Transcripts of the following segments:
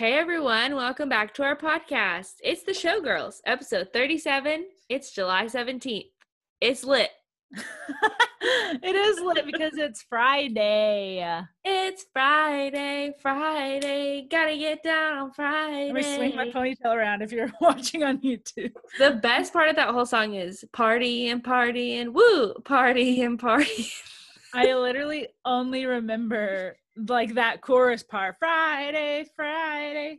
Hey everyone, welcome back to our podcast. It's the Showgirls, episode 37. It's July 17th. It's lit. it is lit because it's Friday. It's Friday, Friday. Gotta get down on Friday. Let me swing my ponytail around if you're watching on YouTube. The best part of that whole song is party and party and woo, party and party. I literally only remember like that chorus part Friday, Friday,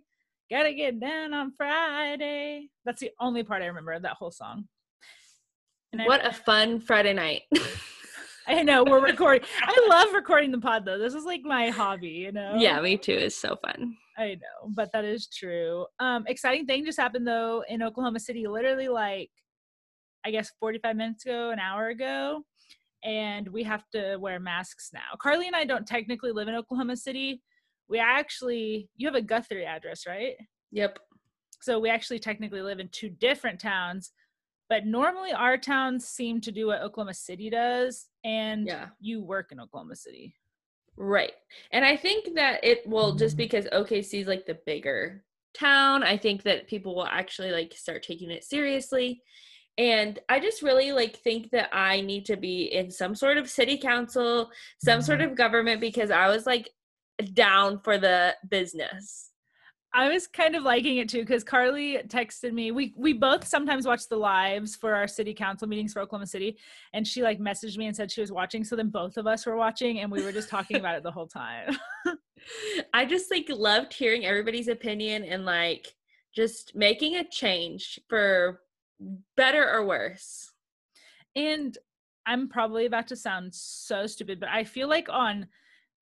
gotta get down on Friday. That's the only part I remember of that whole song. And what I, a fun Friday night. I know we're recording. I love recording the pod though. This is like my hobby, you know. Yeah, me too. It's so fun. I know, but that is true. Um, exciting thing just happened though in Oklahoma City, literally like I guess 45 minutes ago, an hour ago and we have to wear masks now. Carly and I don't technically live in Oklahoma City. We actually, you have a Guthrie address, right? Yep. So we actually technically live in two different towns, but normally our towns seem to do what Oklahoma City does, and yeah. you work in Oklahoma City. Right. And I think that it will just because OKC is like the bigger town, I think that people will actually like start taking it seriously and i just really like think that i need to be in some sort of city council some sort mm-hmm. of government because i was like down for the business i was kind of liking it too because carly texted me we we both sometimes watch the lives for our city council meetings for oklahoma city and she like messaged me and said she was watching so then both of us were watching and we were just talking about it the whole time i just like loved hearing everybody's opinion and like just making a change for better or worse. And I'm probably about to sound so stupid, but I feel like on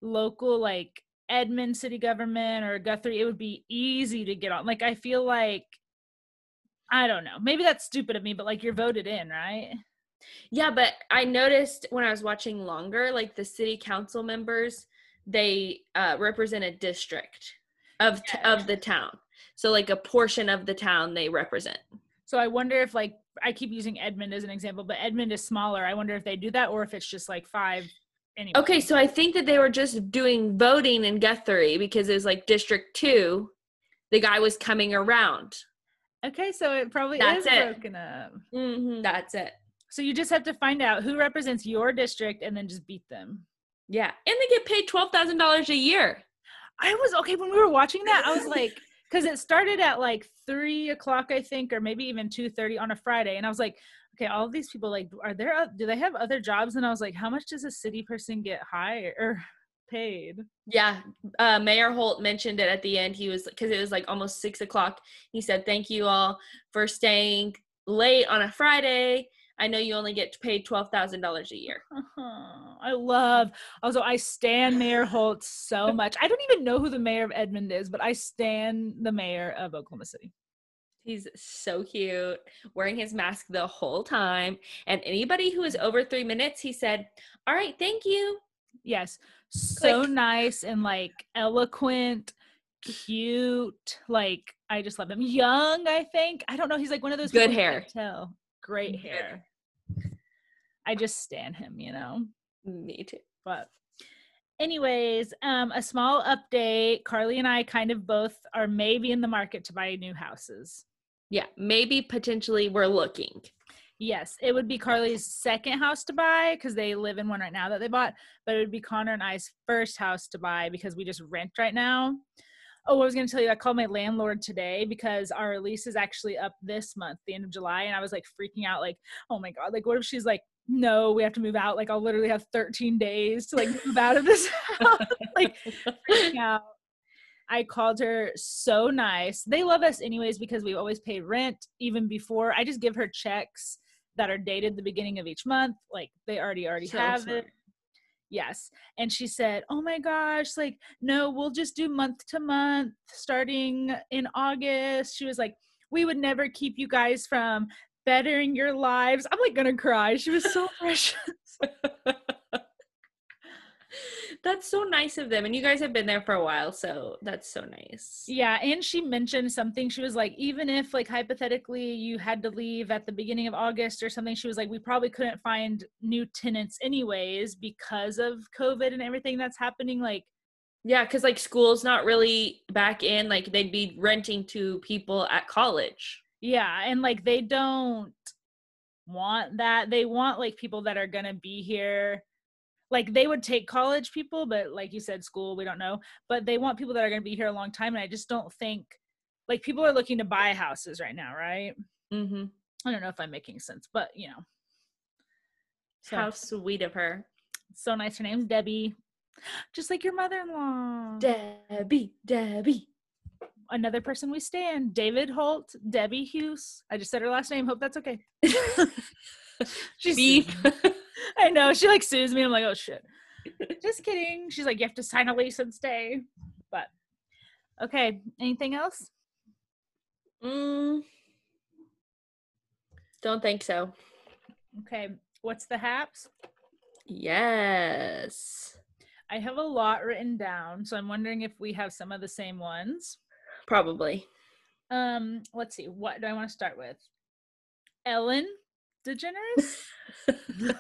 local like Edmond city government or Guthrie, it would be easy to get on. Like I feel like I don't know. Maybe that's stupid of me, but like you're voted in, right? Yeah, but I noticed when I was watching longer, like the city council members, they uh, represent a district of t- of the town. So like a portion of the town they represent. So I wonder if like I keep using Edmond as an example, but Edmond is smaller. I wonder if they do that or if it's just like five. Anyway. Okay, so I think that they were just doing voting in Guthrie because it was like District Two. The guy was coming around. Okay, so it probably That's is it. broken up. Mm-hmm, that's it. So you just have to find out who represents your district and then just beat them. Yeah, and they get paid twelve thousand dollars a year. I was okay when we were watching that. I was like, because it started at like three o'clock, I think, or maybe even two thirty on a Friday, and I was like, okay, all these people like, are there? Do they have other jobs? And I was like, how much does a city person get hired or paid? Yeah, uh, Mayor Holt mentioned it at the end. He was because it was like almost six o'clock. He said, "Thank you all for staying late on a Friday." I know you only get paid twelve thousand dollars a year. Uh-huh. I love. Also, I stand Mayor Holt so much. I don't even know who the mayor of Edmond is, but I stand the mayor of Oklahoma City. He's so cute, wearing his mask the whole time. And anybody who is over three minutes, he said, "All right, thank you." Yes, so Click. nice and like eloquent, cute. Like I just love him. Young, I think. I don't know. He's like one of those good hair. Tell great hair. I just stand him, you know. Me too. But anyways, um a small update. Carly and I kind of both are maybe in the market to buy new houses. Yeah, maybe potentially we're looking. Yes, it would be Carly's second house to buy because they live in one right now that they bought, but it would be Connor and I's first house to buy because we just rent right now. Oh, I was going to tell you, I called my landlord today because our lease is actually up this month, the end of July. And I was like freaking out, like, oh my God, like, what if she's like, no, we have to move out. Like I'll literally have 13 days to like move out of this house. like freaking out. I called her so nice. They love us anyways because we always pay rent even before. I just give her checks that are dated the beginning of each month. Like they already already so have smart. it. Yes. And she said, Oh my gosh, like, no, we'll just do month to month starting in August. She was like, We would never keep you guys from bettering your lives. I'm like gonna cry. She was so precious. that's so nice of them. And you guys have been there for a while, so that's so nice. Yeah, and she mentioned something. She was like, even if like hypothetically you had to leave at the beginning of August or something, she was like, we probably couldn't find new tenants anyways because of COVID and everything that's happening. Like Yeah, because like school's not really back in. Like they'd be renting to people at college. Yeah, and like they don't want that. They want like people that are gonna be here. Like they would take college people, but like you said, school, we don't know. But they want people that are gonna be here a long time. And I just don't think like people are looking to buy houses right now, right? Mm-hmm. I don't know if I'm making sense, but you know. So, How sweet of her. so nice. Her name's Debbie. Just like your mother-in-law. Debbie, Debbie. Another person we stand. David Holt, Debbie Hughes. I just said her last name. Hope that's okay. She's Beep. I know. She like sues me. I'm like, oh shit. Just kidding. She's like, you have to sign a lease and stay. But okay. Anything else? mm, don't think so. Okay. What's the haps? Yes. I have a lot written down, so I'm wondering if we have some of the same ones. Probably. Um, let's see. What do I want to start with? Ellen DeGeneres.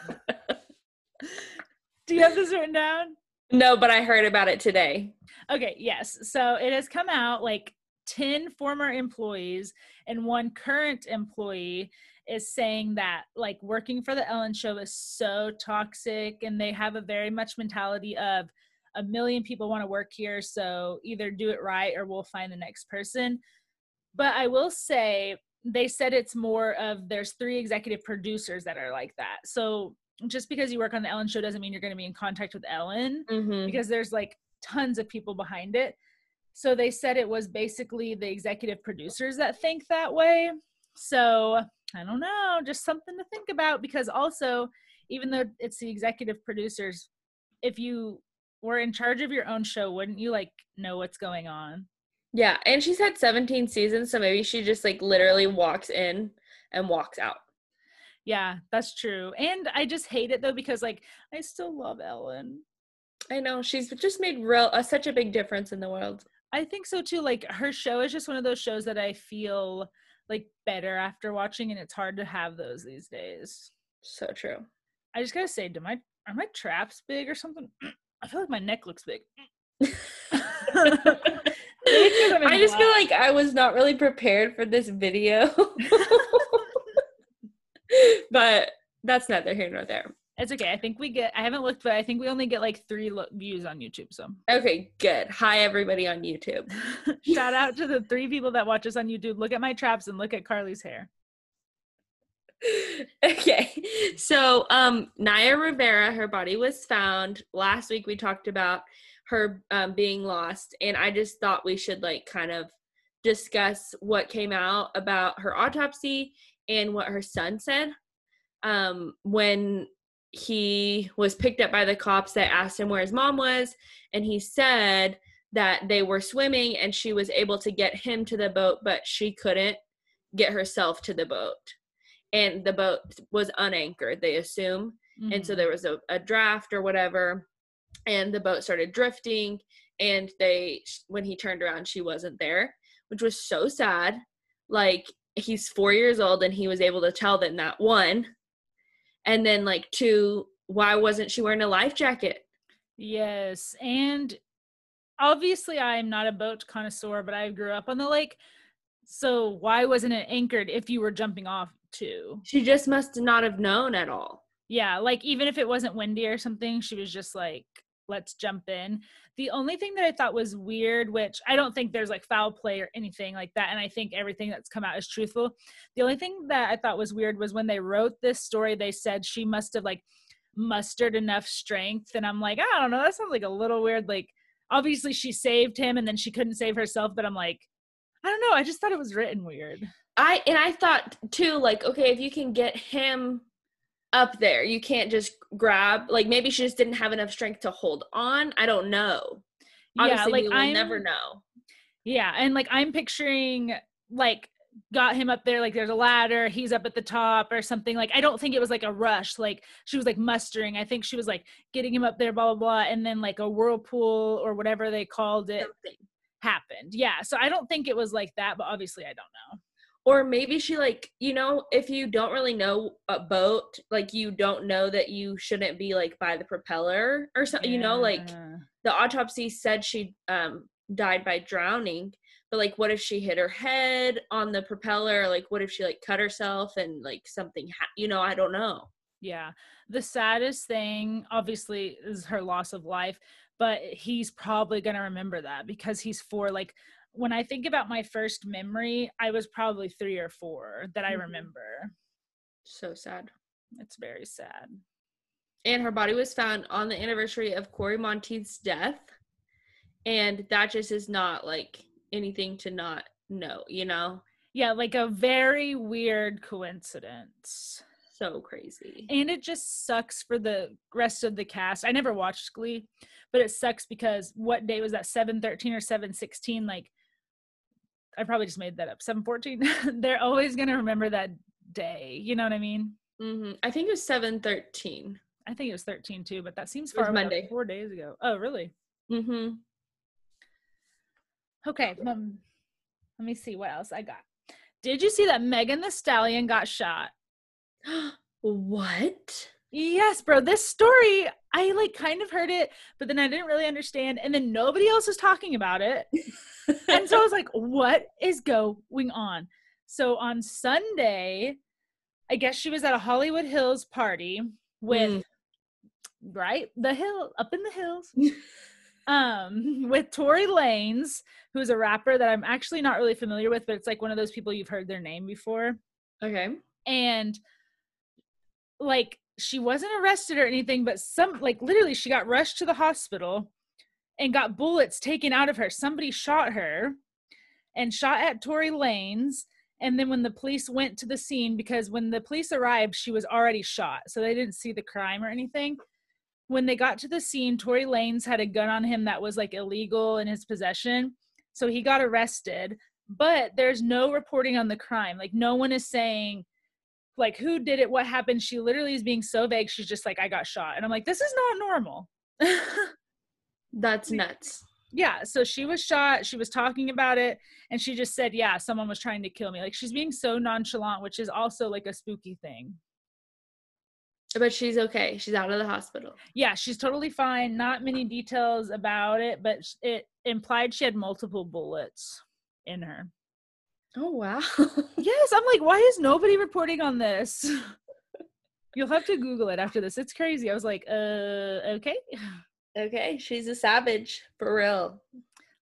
do you have this written down? no, but I heard about it today. Okay, yes. So it has come out like 10 former employees and one current employee is saying that like working for the Ellen show is so toxic and they have a very much mentality of a million people want to work here so either do it right or we'll find the next person. But I will say they said it's more of there's three executive producers that are like that. So just because you work on the Ellen show doesn't mean you're going to be in contact with Ellen Mm-hmm. because there's like tons of people behind it. So they said it was basically the executive producers that think that way. So I don't know, just something to think about because also, even though it's the executive producers, if you were in charge of your own show, wouldn't you like know what's going on? Yeah, and she's had 17 seasons, so maybe she just like literally walks in and walks out. Yeah, that's true. And I just hate it though because like I still love Ellen. I know she's just made real uh, such a big difference in the world. I think so too. Like her show is just one of those shows that I feel like better after watching, and it's hard to have those these days. So true. I just gotta say, do my are my traps big or something? I feel like my neck looks big. I just feel like I was not really prepared for this video. but that's neither here nor there. It's okay. I think we get. I haven't looked, but I think we only get like three lo- views on YouTube. So Okay, good. Hi everybody on YouTube. shout out to the three people that watch us on YouTube. Look at my traps and look at Carly's hair. okay. So um Naya Rivera, her body was found. Last week we talked about her um, being lost and I just thought we should like kind of discuss what came out about her autopsy and what her son said. Um when he was picked up by the cops that asked him where his mom was and he said that they were swimming and she was able to get him to the boat but she couldn't get herself to the boat and the boat was unanchored they assume and so Mhm. there was a, a draft or whatever and the boat started drifting and they when he turned around she wasn't there which was so sad like he's four years old and he was able to tell them that one and then like two why wasn't she wearing a life jacket Yes, and obviously I'm not a boat connoisseur, but I grew up on the lake. So why wasn't it anchored if you were jumping off too? she just must not have known at all Yeah, like even if it wasn't windy or something, she was just like, let's jump in. The only thing that I thought was weird, which I don't think there's like foul play or anything like that, and I think everything that's come out is truthful. The only thing that I thought was weird was when they wrote this story, they said she must have like mustered enough strength. And I'm like, I don't know, that sounds like a little weird. Like, obviously she saved him and then she couldn't save herself, but I'm like, I don't know. I just thought it was written weird. I and I thought too, like, okay, if you can get him up there, you can't just grab. Like maybe she just didn't have enough strength to hold on. I don't know. Obviously, yeah, like we will I'm never know. Yeah, and like I'm picturing like got him up there like there's a ladder, he's up at the top or something. Like I don't think it was like a rush. Like she was like mustering. I think she was like getting him up there, blah blah blah, and then like a whirlpool or whatever they called it Something. happened. Yeah, so I don't think it was like that, but obviously I don't know. Or maybe she like you know if you don't really know a boat, like you don't know that you shouldn't be like by the propeller or something. You know, like the autopsy said she um died by drowning but like what if she hit her head on the propeller like what if she like cut herself and like something ha- you know i don't know Yeah. The saddest thing, obviously, is her loss of life, but he's probably going to remember that because he's four. Like, when I think about my first memory, I was probably three or four that I Mhm. remember. so sad It's very sad. and her body was found on the anniversary of Cory Monteith's death. And that just is not like anything to not know, you know? Yeah, like a very weird coincidence. So crazy. And it just sucks for the rest of the cast. I never watched Glee, but it sucks because what day was that? 713 or 716? Like, I probably just made that up. 714. They're always going to remember that day. You know what I mean? hmm I think it was 713. I think it was 13 too, but that seems It was far Monday. four days ago. Oh, really? Mm-hmm. Okay. Um, let me see what else I got. Did you see that Megan Thee Stallion got shot? what? Yes, bro. This story, I like kind of heard it, but then I didn't really understand. And then nobody else was talking about it. and so I was like, what is going on? So on Sunday, I guess she was at a Hollywood Hills party with, Mm. right? The hill, up in the hills. um, with Tory Lanez, who's a rapper that I'm actually not really familiar with, but it's like one of those people you've heard their name before okay. and like she wasn't arrested or anything but some like literally she got rushed to the hospital and got bullets taken out of her. Somebody shot her and shot at Tory Lanez. and then when the police went to the scene because when the police arrived she was already shot. So they didn't see the crime or anything. When they got to the scene Tory Lanez had a gun on him that was like illegal in his possession. So he got arrested. But there's no reporting on the crime. Like no one is saying like who did it what happened she literally is being so vague she's just like i got shot and i'm like this is not normal That's nuts. yeah so she was shot she was talking about it and she just said yeah someone was trying to kill me like she's being so nonchalant which is also like a spooky thing But she's okay. She's out of the hospital. yeah she's totally fine not many details about it but it implied she had multiple bullets in her Oh wow. yes i'm like why is nobody reporting on this you'll have to google it after this it's crazy i was like uh okay okay, she's a savage for real.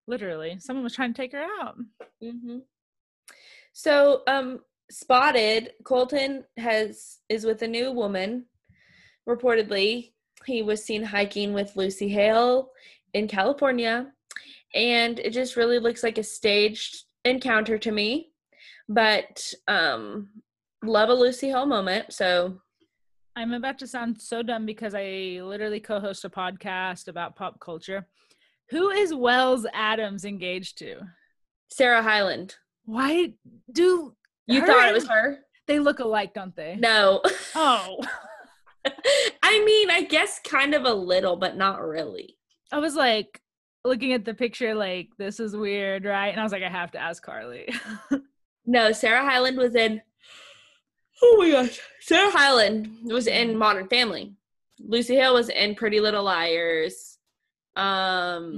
literally someone was trying to take her out Mm-hmm. So, um, spotted Colton has is with a new woman. Reportedly, he was seen hiking with Lucy Hale in California, and it just really looks like a staged encounter to me. But um, love a Lucy Hale moment. So, i'm about to sound so dumb because i literally co-host a podcast about pop culture who is wells adams engaged to Sarah Hyland, why do you thought it was her? they look alike don't they No. oh I mean, I guess kind of a little, but not really. i was like looking at the picture like this is weird right and i was like i have to ask carly No, Sarah Hyland was in. Oh my gosh. Sarah Hyland was in Modern Family. Lucy Hale was in Pretty Little Liars. Um,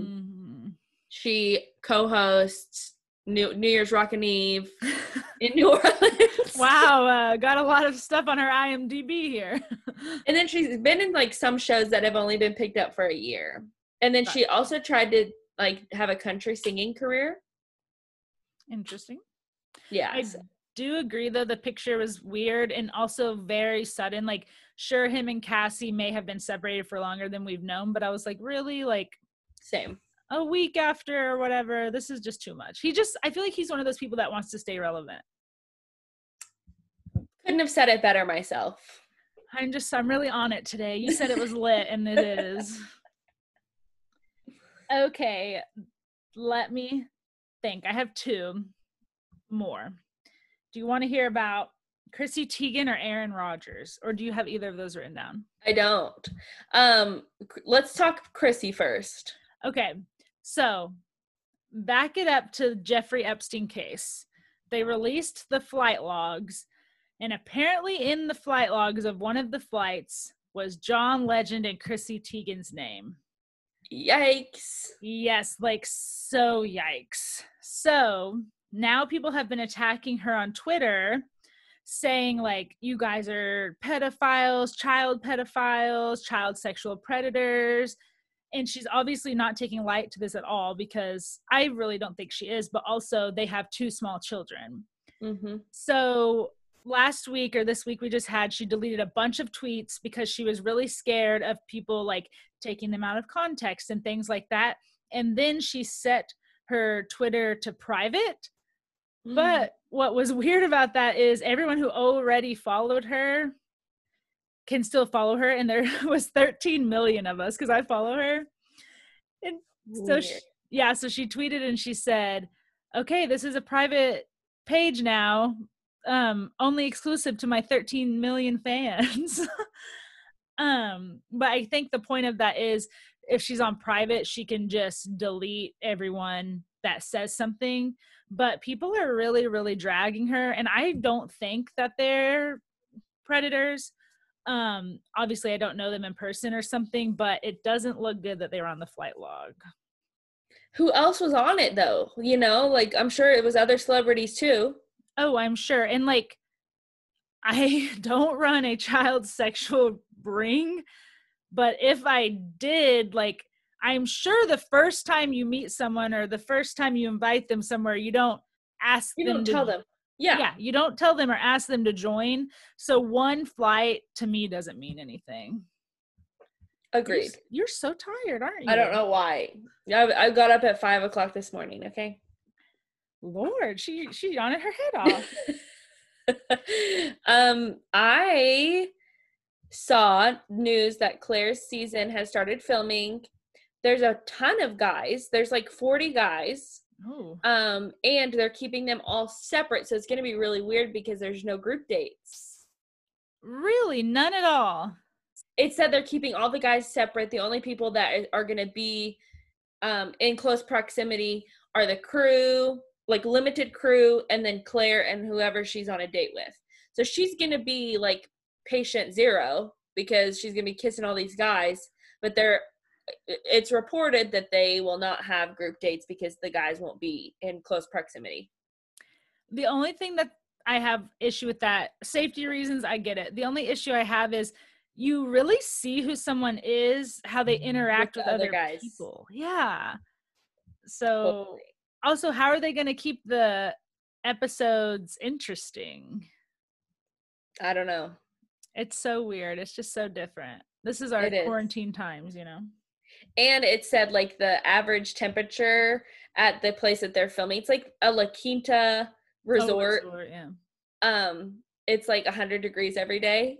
Mhm. she co-hosts New New Year's Rockin' Eve in New Orleans. wow uh, got a lot of stuff on her imdb here And then she's been in like some shows that have only been picked up for a year. And then she also tried to like have a country singing career. interesting Yeah. I do agree though the picture was weird and also very sudden. Like, sure, him and Cassie may have been separated for longer than we've known, but I was like, really, like same. a week after or whatever. This is just too much. He just, I feel like he's one of those people that wants to stay relevant. Couldn't have said it better myself. I'm just, I'm really on it today. You said it was lit, and it is. Okay, let me think. I have two more. Do you want to hear about Chrissy Teigen or Aaron Rodgers, or do you have either of those written down? I don't. Um, let's talk Chrissy first. Okay, so back it up to Jeffrey Epstein case. They released the flight logs, and apparently in the flight logs of one of the flights was John Legend and Chrissy Teigen's name. Yikes. Yes, like so yikes. So now people have been attacking her on Twitter saying like you guys are pedophiles, child pedophiles, child sexual predators. And she's obviously not taking light to this at all because I really don't think she is, but also they have two small children. Mm-hmm. So last week or this week we just had she deleted a bunch of tweets because she was really scared of people like taking them out of context and things like that. And then she set her twitter to private. Mm. but what was weird about that is everyone who already followed her can still follow her and there was 13 million of us because i follow her. And so she, yeah so she tweeted and she said okay this is a private page now um only exclusive to my 13 million fans um but i think the point of that is if she's on private she can just delete everyone that says something but people are really really dragging her and i don't think that they're predators um obviously i don't know them in person or something but it doesn't look good that they were on the flight log Who else was on it though? You know, like I'm sure it was other celebrities too. Oh, I'm sure. And like, I don't run a child sexual ring, but if I did, like, I'm sure the first time you meet someone or the first time you invite them somewhere, you don't ask You them don't to, tell them. Yeah. Yeah, you don't tell them or ask them to join. So one flight to me doesn't mean anything. You're, Agreed. you're so tired, aren't you? I don't know why. I, I got up at five o'clock this morning. Okay. Lord, she she yawned her head off. um, I saw news that Claire's season has started filming. There's a ton of guys. There's like 40 guys. oh, Um, and they're keeping them all separate. So it's gonna be really weird because there's no group dates. really? None at all. It said they're keeping all the guys separate. The only people that are gonna be um in close proximity are the crew, like limited crew, and then Claire and whoever she's on a date with. So she's gonna be like patient zero because she's gonna be kissing all these guys, but they're it's reported that they will not have group dates because the guys won't be in close proximity. the only thing that I have issue with that safety reasons I get it. The only issue I have is you really see who someone is, how they mm-hmm. interact the with, other other guys. people. Yeah. So. Also how are they going to keep the episodes interesting? I don't know. It's so weird. It's just so different. This is our It is. quarantine times, you know. And it said like the average temperature at the place that they're filming. It's like a La Quinta Oh, resort. resort, yeah. Um, it's like 100 degrees every day.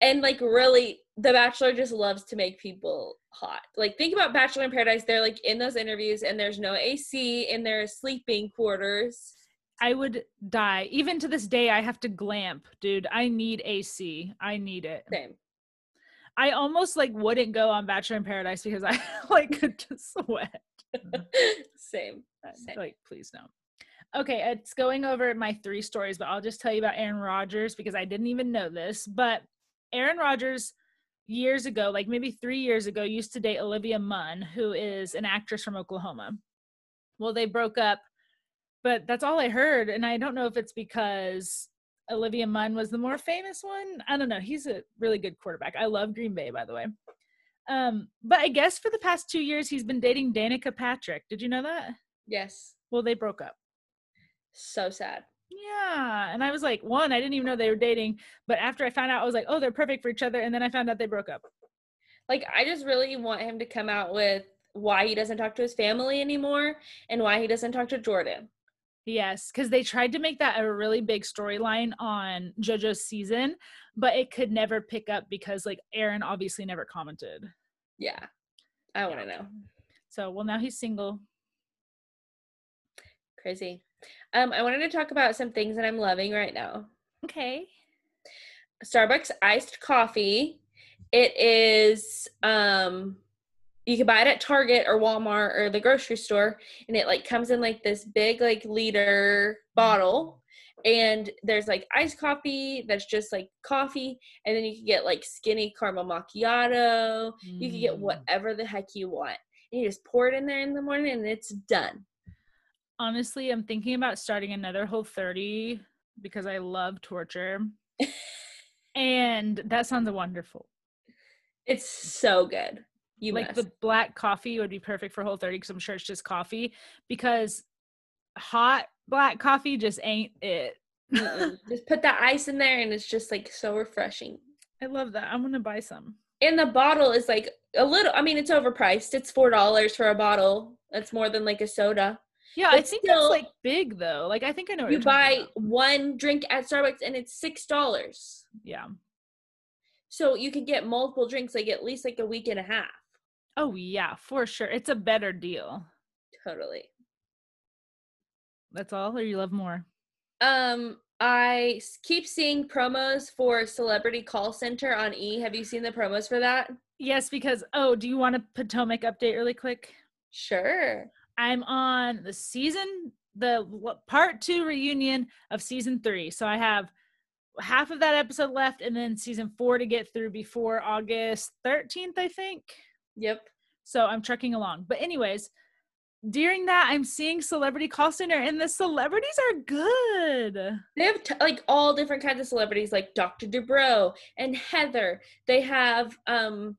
And like really the bachelor just loves to make people hot. Like think about Bachelor in Paradise. They're like in those interviews and there's no AC in their sleeping quarters. I would die. Even to this day, I have to glamp, dude. I need AC. I need it. Same. I almost like wouldn't go on Bachelor in Paradise because I like could just sweat. Same. Uh, Same. Like, please no. Okay, it's going over my three stories, but I'll just tell you about Aaron Rodgers because I didn't even know this. But Aaron Rodgers, years ago, like maybe three years ago, used to date Olivia Munn, who is an actress from Oklahoma. Well, they broke up, but that's all I heard. And I don't know if it's because Olivia Munn was the more famous one. I don't know. He's a really good quarterback. I love Green Bay, by the way. Um, but I guess for the past two years, he's been dating Danica Patrick. Did you know that? Yes. Well, they broke up. So sad. Yeah. And I was like, one, I didn't even know they were dating. But after I found out, I was like, oh, they're perfect for each other. And then I found out they broke up. Like I just really want him to come out with why he doesn't talk to his family anymore and why he doesn't talk to Jordan. Yes. Because they tried to make that a really big storyline on JoJo's season, but it could never pick up because, like, Aaron obviously never commented. Yeah. I want to Yeah. know. So, well, now he's single. Crazy. Um, I wanted to talk about some things that I'm loving right now. Okay. Starbucks iced coffee. It is um you can buy it at Target or Walmart or the grocery store and it like comes in like this big like liter bottle and there's like iced coffee that's just like coffee and then you can get like skinny caramel macchiato. You can get Mm. whatever the heck you want. and you just pour it in there in the morning and it's done. Honestly, I'm thinking about starting another whole 30 because I love torture. and that sounds wonderful. It's so good. You like must. the black coffee would be perfect for whole 30 because I'm sure it's just coffee because hot black coffee just ain't it. Just put that ice in there and it's just like so refreshing. I love that. I'm gonna buy some. And the bottle is like a little I mean it's overpriced. It's four dollars for a bottle. That's more than like a soda. Yeah, But I think still- that's like big though. Like I think I know what You buy about. one drink at Starbucks and it's six dollars. Yeah. So you can get multiple drinks like at least like a week and a half. Oh yeah, for sure. It's a better deal. Totally. That's all, or you love more? Um, I keep seeing promos for Celebrity Call Center on E. Have you seen the promos for that? Yes, because oh, do you want a Potomac update really quick? Sure. I'm on the season, the part two reunion of season three. So I have half of that episode left, and then season four to get through before August 13th, I think. Yep. So I'm trucking along. But anyways, during that, I'm seeing Celebrity Call Center, and the celebrities are good. They have t- like all different kinds of celebrities, like Dr. Dubrow and Heather. They have um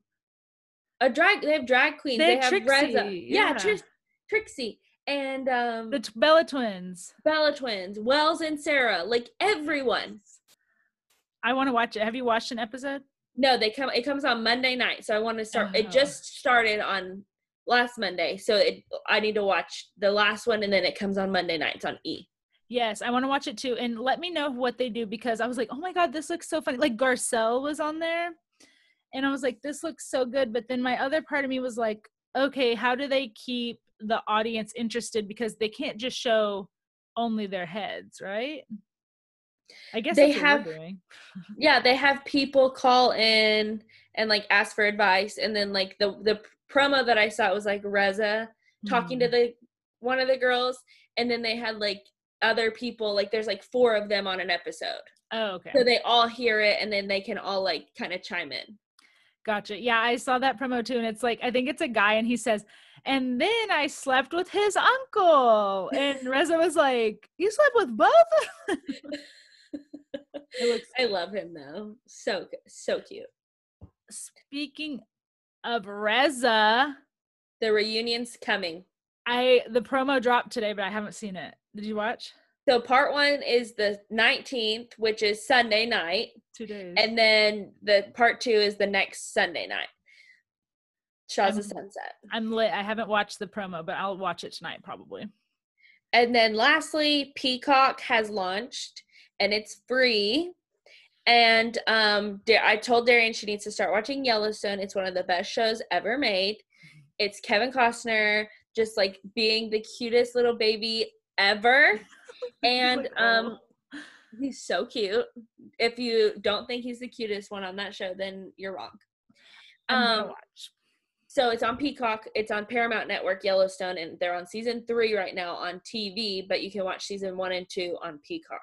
a drag. They have drag queens. They They, have have Reza. Yeah, yeah. Tris- Trixie and um The t- Bella twins. Bella twins, Wells and Sarah. Like everyone. I want to watch it. Have you watched an episode? No, they come. It comes on Monday night, so I want to start. Oh. It just started on last Monday, so it. I need to watch the last one, and then it comes on Monday nights on E. Yes, I want to watch it too. And let me know what they do because I was like, oh my God, this looks so funny. Like Garcelle was on there. And I was like, this looks so good. But then my other part of me was like, okay, how do they keep the audience interested? Because they can't just show only their heads, right? I guess They have-. Yeah, they have people call in and like ask for advice, and then like the the promo that I saw was like Reza talking to Mhm. the one of the girls, and then they had like other people. Like there's like four of them on an episode, Oh, okay. so they all hear it, and then they can all like kind of chime in. Gotcha. Yeah, I saw that promo too. And it's like, I think it's a guy and he says, and then I slept with his uncle. And Reza was like, You slept with both? of them?" it looks I love him though. So so cute. speaking of Reza, The reunion's coming. I the promo dropped today, but I haven't seen it. Did you watch? So part one is the 19th, which is Sunday night, Two days. and then the part two is the next Sunday night. Shahs of Sunset. I'm lit. I haven't watched the promo, but I'll watch it tonight probably. And then lastly, Peacock has launched and it's free. And um I told Darian she needs to start watching Yellowstone. It's one of the best shows ever made. It's Kevin Costner just like being the cutest little baby ever. And um oh. he's so cute. If you don't think he's the cutest one on that show, then you're wrong. Um watch. So it's on Peacock, it's on Paramount Network, Yellowstone, and they're on season three right now on TV, but you can watch season one and two on Peacock.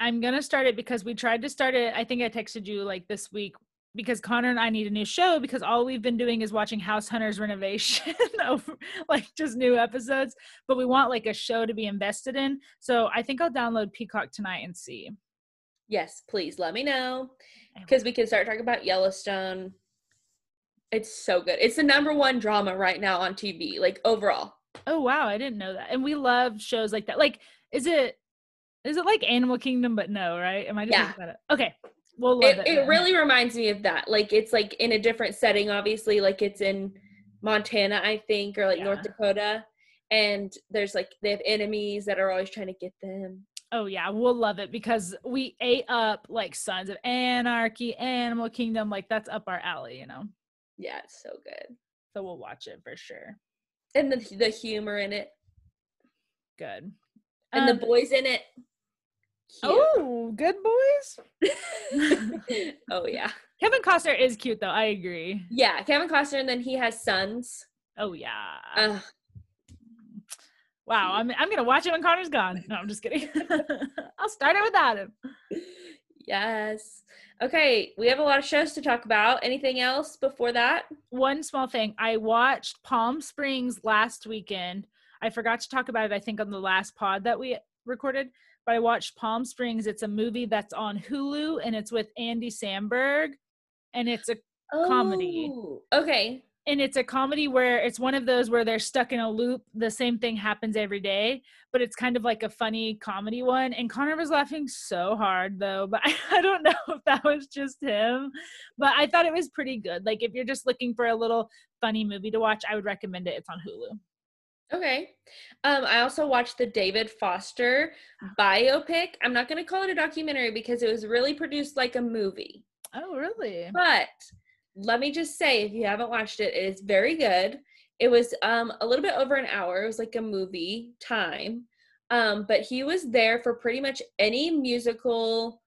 I'm gonna start it because we tried to start it. I think I texted you like this week because Connor and I need a new show because all we've been doing is watching House Hunters renovation over like just new episodes. But we want like a show to be invested in. So I think I'll download Peacock tonight and see. Yes, please let me know because we can start talking about Yellowstone. It's so good. It's the number one drama right now on TV, like overall. Oh wow, I didn't know that. And we love shows like that. Like, is it is it like Animal Kingdom? But no, right? Am I just Yeah. thinking about it? Okay, we'll love It, it. it really reminds me of that. Like it's like in a different setting, obviously, like it's in Montana, I think, or like North Dakota. And there's like they have enemies that are always trying to get them. Oh yeah, we'll love it because we ate up like Sons of Anarchy, Animal Kingdom. Like that's up our alley, you know. Yeah, it's so good. So we'll watch it for sure. And the the humor in it. Good. And Um, the boys in it. Cute. Oh, good boys. oh yeah. Kevin Costner is cute though. I agree. Yeah, Kevin Costner and then he has sons. Oh yeah. Ugh, wow. I'm I'm gonna watch it when Connor's gone. No, I'm just kidding. I'll start it without him. Yes. Okay, we have a lot of shows to talk about. Anything else before that? One small thing. I watched Palm Springs last weekend. I forgot to talk about it, I think, on the last pod that we recorded, but I watched Palm Springs. It's a movie that's on Hulu and it's with Andy Samberg and it's a comedy. Oh, Okay. And it's a comedy where it's one of those where they're stuck in a loop. The same thing happens every day but it's kind of like a funny comedy one. And connor was laughing so hard though but I, I don't know if that was just him but i thought it was pretty good. Like if you're just looking for a little funny movie to watch i would recommend it. It's on hulu. Okay. Um, I also watched the David Foster biopic. I'm not going to call it a documentary because it was really produced like a movie. oh really? But let me just say, if you haven't watched it, it is very good. It was um, a little bit over an hour. It was like a movie time. Um, but he was there for pretty much any musical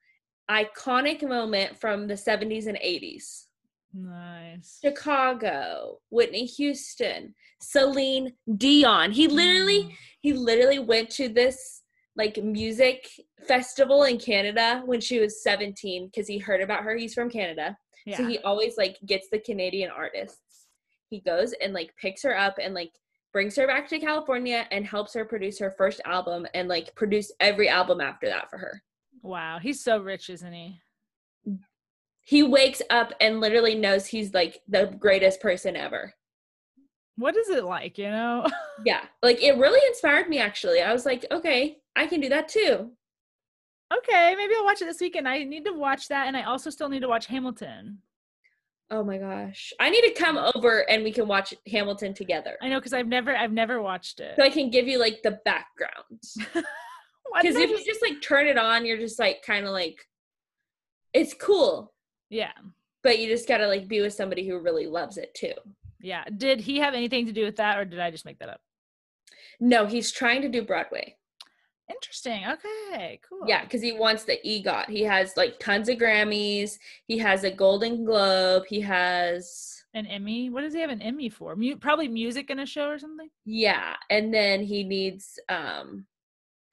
iconic moment from the 70s and 80s. nice Chicago, Whitney Houston, Celine Dion. He literally Mm. he literally went to this like music festival in Canada when she was 17 because he heard about her. He's from Canada. Yeah So he always like gets the Canadian artists. He goes and like picks her up and like brings her back to California and helps her produce her first album and like produce every album after that for her. wow he's so rich isn't he He wakes up and literally knows he's like the greatest person ever. what is it like you know Yeah. Like it really inspired me actually. I was like, okay, I can do that too. Okay maybe i'll watch it this weekend i need to watch that and i also still need to watch hamilton Oh my gosh. I need to come over and we can watch Hamilton together. I know because I've never I've never watched it. So I can give you like the background. Because if you just- like turn it on, you're just like kind of like, it's cool, yeah, but you just gotta like be with somebody who really loves it too. yeah. Did he have anything to do with that, or did I just make that up? No, he's trying to do Broadway. Interesting. Okay, cool. Yeah, because he wants the EGOT. He has like tons of Grammys. He has a Golden Globe. He has An Emmy. What does he have an Emmy for? Mu- probably music in a show or something. yeah, and then he needs um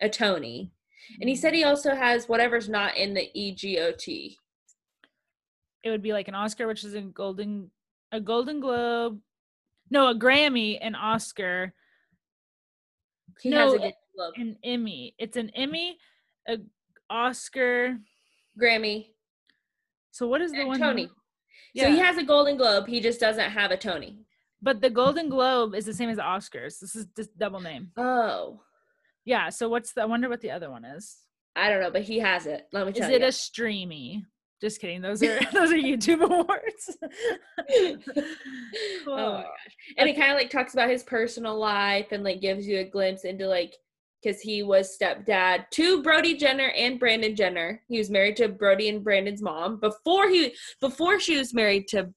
a Tony. And he said he also has whatever's not in the EGOT. it would be like an Oscar, which is a golden a Golden Globe. No, a Grammy, an Oscar, He No, has a it- Golden Globe. an Emmy. It's an Emmy, a Oscar. Grammy, So what is the one? Tony. Yeah. So he has a Golden Globe. He just doesn't have a Tony. but the Golden Globe is the same as the Oscars. This is just double name. Oh, Yeah. So what's the? I wonder what the other one is. I don't know, but he has it. Let me Is tell it a streamy? Just kidding. Those are those are YouTube awards. Oh my gosh. And it kind of like talks about his personal life and like gives you a glimpse into like because he was stepdad to Brody Jenner and Brandon Jenner. He was married to Brody and Brandon's mom before he before she was married to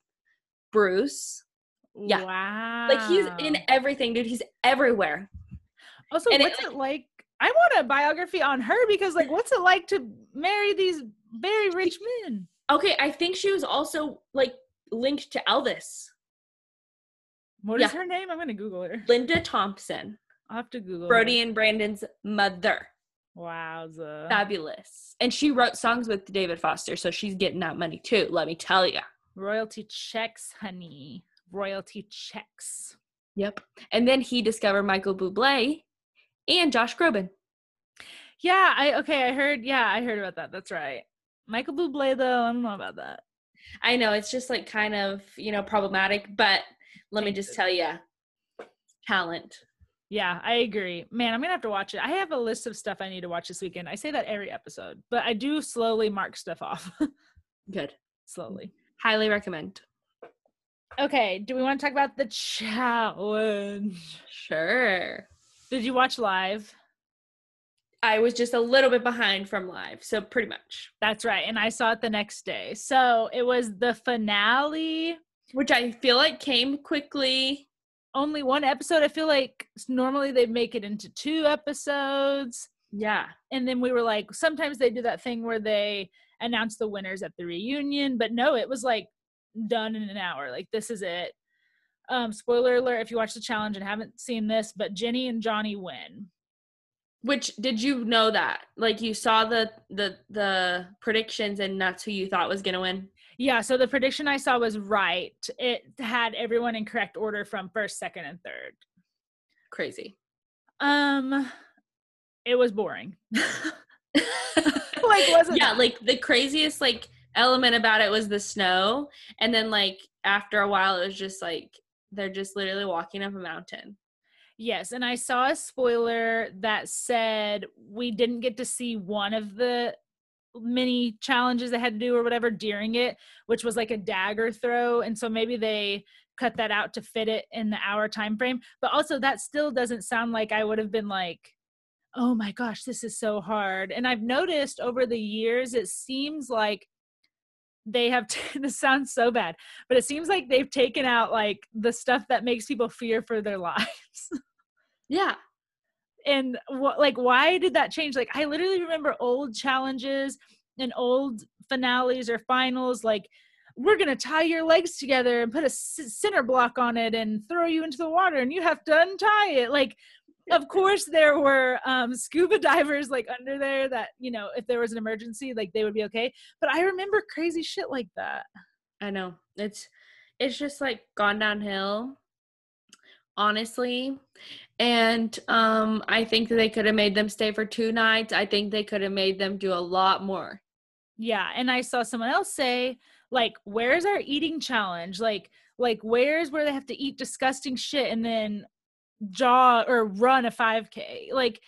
Bruce. yeah. Wow. Like he's in everything, dude. He's everywhere. Also, and what's it like? I want a biography on her because, like, what's it like to marry these very rich men? Okay, I think she was also like linked to Elvis. What is Yeah. her name? I'm gonna Google her. Linda Thompson, I'll have to Google Brody and Brandon's mother. Wowza. Fabulous. And she wrote songs with David Foster, so she's getting that money too, let me tell you. Royalty checks, honey. Royalty checks. Yep. And then he discovered Michael Bublé and Josh Groban. Yeah, I okay. I heard. Yeah, I heard about that. That's right. Michael Bublé, though, I don't know about that. I know it's just like kind of, you know, problematic, but let me just tell you talent. Yeah, I agree. Man, I'm gonna have to watch it. I have a list of stuff I need to watch this weekend. I say that every episode, but I do slowly mark stuff off. Good. slowly. Highly recommend. Okay, do we want to talk about the challenge? Sure. Did you watch live? I was just a little bit behind from live, so pretty much. That's right, and I saw it the next day. So it was the finale. Which I feel like came quickly. Only one episode. I feel like normally they make it into two episodes. Yeah. and then we were like sometimes they do that thing where they announce the winners at the reunion but no it was like done in an hour like this is it um spoiler alert if you watch the challenge and haven't seen this but jenny and johnny win Which did you know that? Like you saw the the the predictions and that's who you thought was gonna win? Yeah, so the prediction I saw was right. It had everyone in correct order from first, second, and third. Crazy. Um it was boring. like wasn't Yeah, like the craziest like element about it was the snow. And then like after a while it was just like they're just literally walking up a mountain. Yes, and I saw a spoiler that said we didn't get to see one of the mini challenges they had to do or whatever during it, which was like a dagger throw, and so maybe they cut that out to fit it in the hour time frame. But also that still doesn't sound like I would have been like, "Oh my gosh, this is so hard." And I've noticed over the years it seems like they have t- this sounds so bad but it seems like they've taken out like the stuff that makes people fear for their lives Yeah. And what like why did that change like i literally remember old challenges and old finales or finals like we're gonna tie your legs together and put a center block on it and throw you into the water and you have to untie it like of course there were um scuba divers like under there that you know if there was an emergency like they would be okay but i remember crazy shit like that I know. It's it's just like gone downhill. Honestly. And um I think that they could have made them stay for two nights. I think they could have made them do a lot more. Yeah, and I saw someone else say like where's our eating challenge? Like like where's where they have to eat disgusting shit and then jaw or run a 5k. Like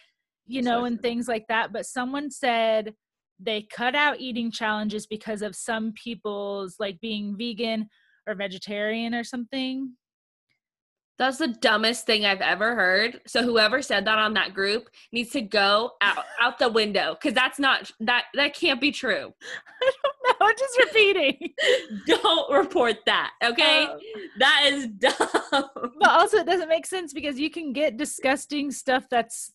you know So and things like that, but someone said they cut out eating challenges because of some people's like being vegan or vegetarian or something. That's the dumbest thing I've ever heard. So whoever said that on that group needs to go out out the window cuz that's not that that can't be true. I don't know, I'm just repeating. Don't report that, okay? Um, that is dumb. but also it doesn't make sense because you can get disgusting stuff that's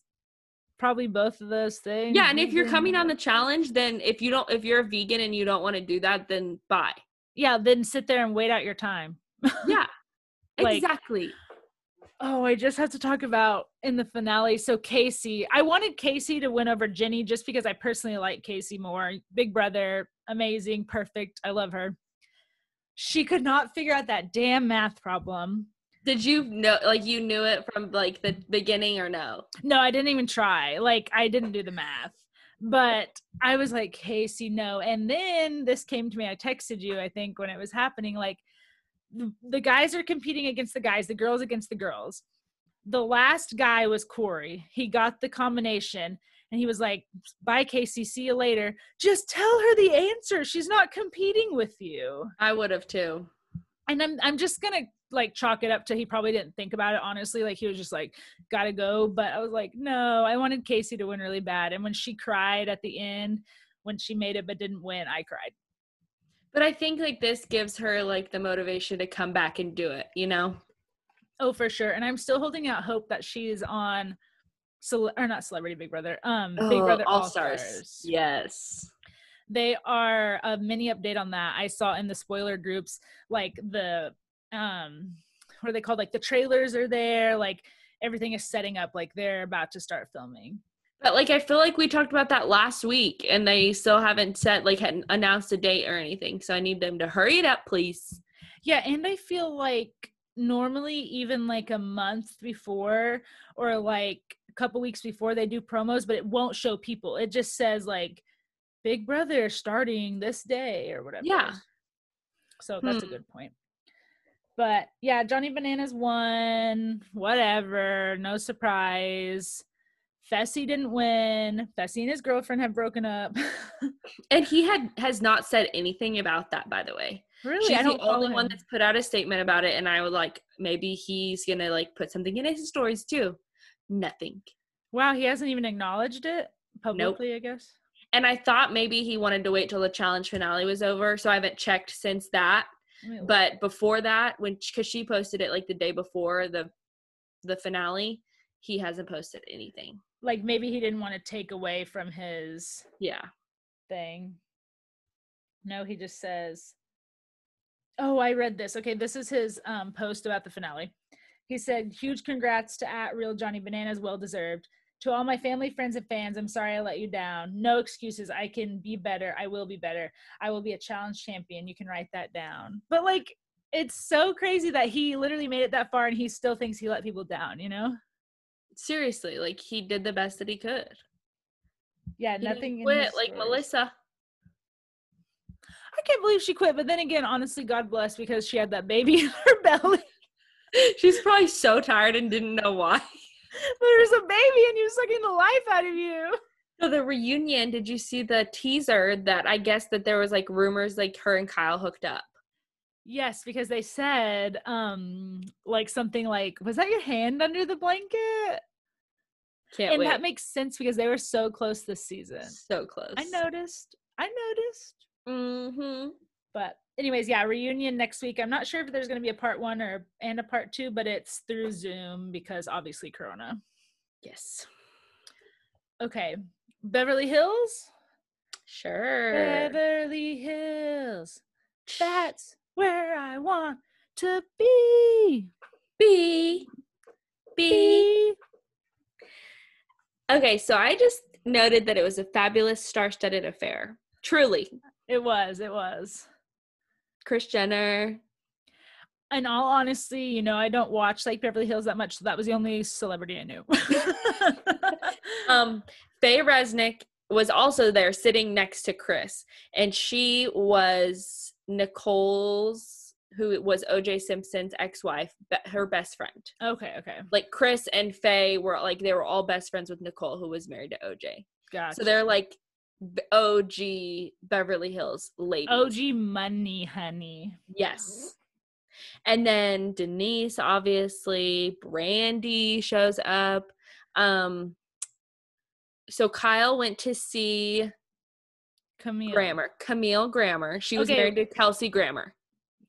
probably both of those things. Yeah, and if you're coming on the challenge, then if you don't if you're a vegan and you don't want to do that, then bye. yeah, then sit there and wait out your time. Yeah. Like- exactly. Oh, I just have to talk about in the finale. So Kaycee, I wanted Kaycee to win over Jenny just because I personally like Kaycee more. Big brother, amazing, perfect. I love her. She could not figure out that damn math problem. Did you know like you knew it from like the beginning or no? No, I didn't even try. Like I didn't do the math. But I was like, Kaycee, no. And then this came to me. I texted you, I think, when it was happening. Like the, the guys are competing against the guys, the girls against the girls. The last guy was Cory. He got the combination and he was like, Bye, Kaycee, see you later. Just tell her the answer. She's not competing with you. I would have too. And I'm I'm just gonna like chalk it up to he probably didn't think about it honestly. Like he was just like, gotta go. But I was like, no, I wanted Kaycee to win really bad. And when she cried at the end, when she made it but didn't win, I cried. But I think like this gives her like the motivation to come back and do it, you know? Oh, for sure. And I'm still holding out hope that she's on Cele- or not Celebrity Big Brother. Um Big Brother All Stars. Yes. They are a mini update on that. I saw in the spoiler groups like the um what are they called? Like the trailers are there, like everything is setting up like they're about to start filming. But like I feel like we talked about that last week and they still haven't set like hadn't announced a date or anything. So I need them to hurry it up, please. Yeah, and I feel like normally even like a month before or like a couple weeks before they do promos, but it won't show people. It just says like Big Brother starting this day or whatever. Yeah. So that's a Hmm. good point. But yeah, Johnny Bananas won. Whatever. No surprise. Fessy didn't win. Fessy and his girlfriend have broken up. And he had has not said anything about that, by the way. really? She's I don't the only follow one that's put out a statement about it, and I would like maybe he's gonna like put something in his stories too. Nothing. Wow, he hasn't even acknowledged it publicly, I guess. And I thought maybe he wanted to wait till the challenge finale was over, so I haven't checked since that. But before that, when because she posted it like the day before the the finale, he hasn't posted anything. Like maybe he didn't want to take away from his Yeah. thing. No, he just says, "Oh, I read this. Okay, this is his um, post about the finale." He said, "Huge congrats to at real Johnny Bananas, well deserved. To all my family, friends, and fans, I'm sorry I let you down. No excuses. I can be better. I will be better. I will be a challenge champion. You can write that down. But like, it's so crazy that he literally made it that far and he still thinks he let people down, you know? Seriously, like he did the best that he could. Yeah, He nothing. in quit like stories. Melissa. I can't believe she quit, but then again, honestly, God bless because she had that baby in her belly. She's probably so tired and didn't know why. There's a baby and you sucking the life out of you. So the reunion, did you see the teaser that I guess that there was like rumors like her and Kyle hooked up? Yes, because they said um like something like, was that your hand under the blanket? Can't and wait. that makes sense because they were so close this season. so close. I noticed. I noticed. Mm-hmm. But anyways, yeah, reunion next week. I'm not sure if there's gonna be a part one or and a part two, but it's through Zoom because obviously Corona. Yes. Okay. Beverly Hills? Sure. Beverly Hills. That's where I want to be. Be. Be. Okay, so I just noted that it was a fabulous star-studded affair. Truly. It was, it was. Kris Jenner. In all honesty, you know, I don't watch like Beverly Hills that much, so that was the only celebrity I knew. Um, Faye Resnick was also there sitting next to Kris, and she was Nicole's, who was OJ Simpson's ex-wife, her best friend. okay, okay. Like Kris and Faye were like they were all best friends with Nicole, who was married to OJ. Gotcha. So they're like OG Beverly Hills ladies. OG money, honey. Yes. And then Denise, obviously, Brandi shows up. Um, so Kyle went to see Camille. Grammer, Camille Grammer. She was Okay. married to Kelsey Grammer.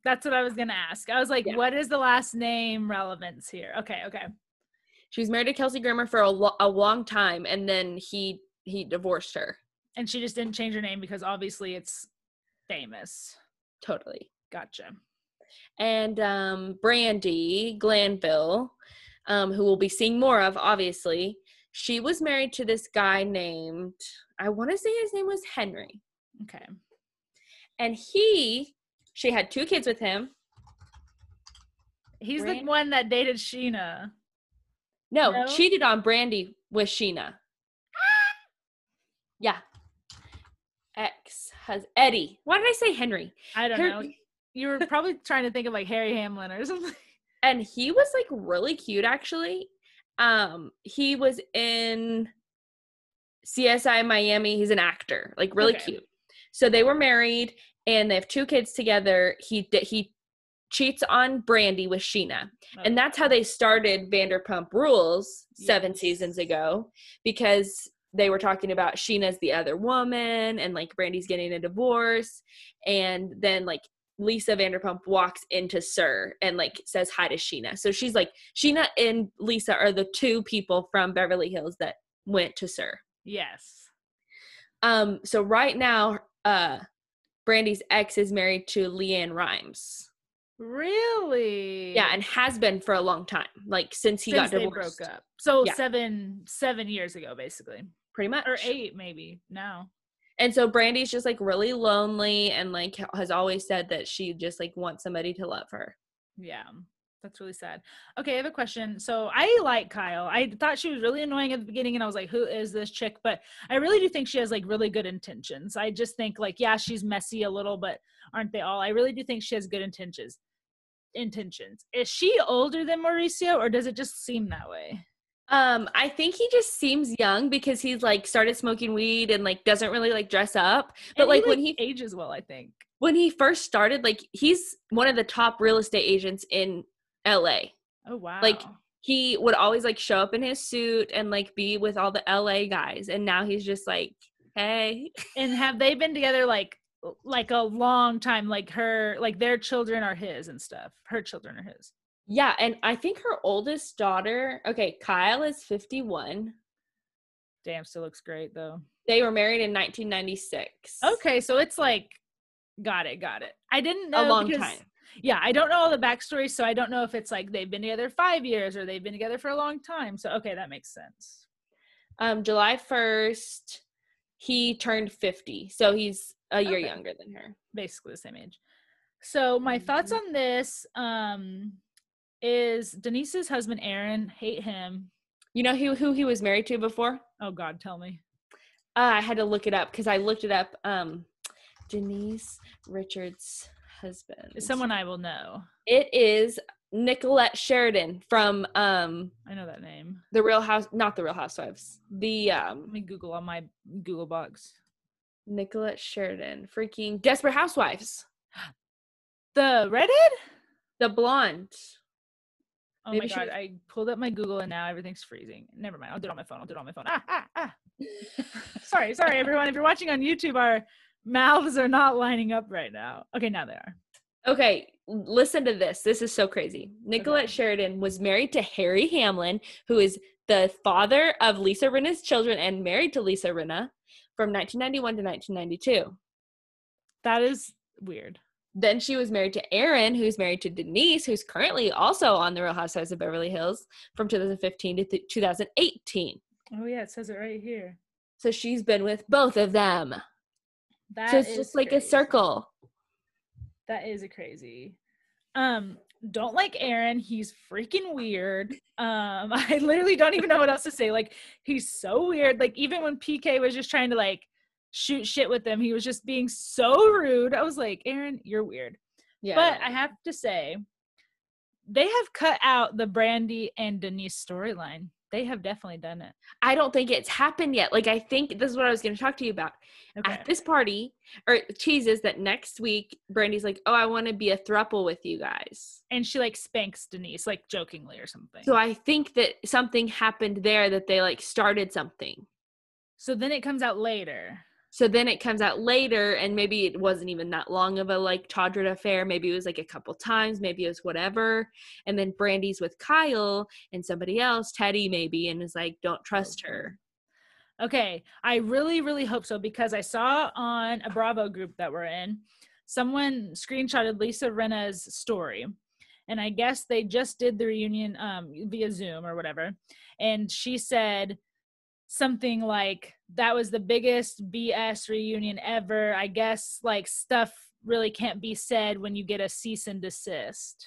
That's what I was gonna ask. I was like, Yeah. what is the last name relevance here? Okay, okay. She was married to Kelsey Grammer for a, lo- a long time, and then he he divorced her. And she just didn't change her name because obviously it's famous. Totally. Gotcha. And um, Brandi Glanville, um, who we'll be seeing more of, obviously, she was married to this guy named I want to say his name was Henry. Okay. and he she had two kids with him He's Brand- the one that dated Scheana. no, No? cheated on Brandi with Scheana yeah ex has eddie why did i say henry I don't Her- know. You were probably trying to think of like Harry Hamlin or something. and he was like really cute actually um he was in csi miami he's an actor like really Okay. cute so they were married and they have two kids together he he cheats on Brandi with Scheana and that's how they started Vanderpump Rules seven Yes. seasons ago because they were talking about Scheana's the other woman and like Brandi's getting a divorce and then like Lisa Vanderpump walks into SUR and like says hi to Scheana. So she's like Scheana and Lisa are the two people from Beverly Hills that went to SUR. Yes. Um so right now uh Brandi's ex is married to LeAnn Rimes. Really? Yeah, and has been for a long time, like since he Since got divorced. broke up. So Yeah. seven seven years ago, basically, Pretty much. or eight maybe now. And so Brandi's just like really lonely and like has always said that she just like wants somebody to love her. Yeah, that's really sad. Okay, I have a question. So I like Kyle. I thought she was really annoying at the beginning, and I was like, "Who is this chick?" But I really do think she has like really good intentions. I just think like, yeah, she's messy a little, but aren't they all? I really do think she has good intentions. Intentions. Is she older than Mauricio, or does it just seem that way? Um, I think he just seems young because he's like started smoking weed and like doesn't really like dress up. But And like when he ages well, I think. when he first started, like he's one of the top real estate agents in LA. Oh wow. Like, He would always like show up in his suit and like be with all the LA guys. And now he's just like, hey. and have they been together like like a long time? Like her, like their children are his and stuff. Her children are his. Yeah, and I think her oldest daughter, okay, Kyle is 51. Damn, still looks great though. They were married in 1996. Okay, so it's like, got it, got it. I didn't know A long time. Yeah, I don't know all the backstory, so I don't know if it's like they've been together five years or they've been together for a long time. So okay, that makes sense. Um, July 1st, he turned 50. So he's a year Okay. younger than her. basically the same age. So my thoughts Mhm. on this um is Denise's husband Aaron hate him. You know who, who he was married to before? Oh God, tell me. Uh, I had to look it up because I looked it up. Um, Denise Richards' husband. It's someone I will know. It is Nicolette Sheridan from um I know that name. the Real House, not the Real Housewives. The um Let me Google on my Google box. Nicolette Sheridan, freaking Desperate Housewives, The redhead? the blonde. Oh Maybe my god, was- I pulled up my Google and now everything's freezing. Never mind. I'll do it on my phone. I'll do it on my phone. Ah, ah, ah. sorry, sorry, everyone. If you're watching on YouTube, our mouths are not lining up right now. Okay, now they are. Okay, listen to this. This is so crazy. Nicolette Okay. Sheridan was married to Harry Hamlin, who is the father of Lisa Rinna's children and married to Lisa Rinna from 1991 to 1992. That is weird. Then she was married to Aaron, who's married to Denise, who's currently also on The Real Housewives of Beverly Hills from 2015 to th- 2018. Oh yeah, it says it right here. So she's been with both of them. That so it's is just like a circle. That is a crazy. Um, don't like Aaron. He's freaking weird. Um, I literally don't even know what else to say. Like, he's so weird. Like, even when PK was just trying to like shoot shit with him, he was just being so rude. I was like, Aaron, you're weird. Yeah. But I have to say, they have cut out the Brandi and Denise storyline. They have definitely done it. I don't think it's happened yet. Like I think this is what I was going to talk to you about. Okay. At this party, or teases that next week Brandi's like, "Oh, I want to be a thruple with you guys." and she like spanks Denise, like jokingly or something. So I think that something happened there that they like started something. so then it comes out later. So then it comes out later, and maybe it wasn't even that long of a like Tawdred affair. Maybe it was like a couple times. Maybe it was whatever. And then Brandi's with Kyle and somebody else, Teddi maybe, and is like, "Don't trust her." Okay, I really, really hope so because I saw on a Bravo group that we're in, someone screenshotted Lisa Rinna's story, and I guess they just did the reunion um, via Zoom or whatever, and she said something like that was the biggest BS reunion ever. I guess like stuff really can't be said when you get a cease and desist.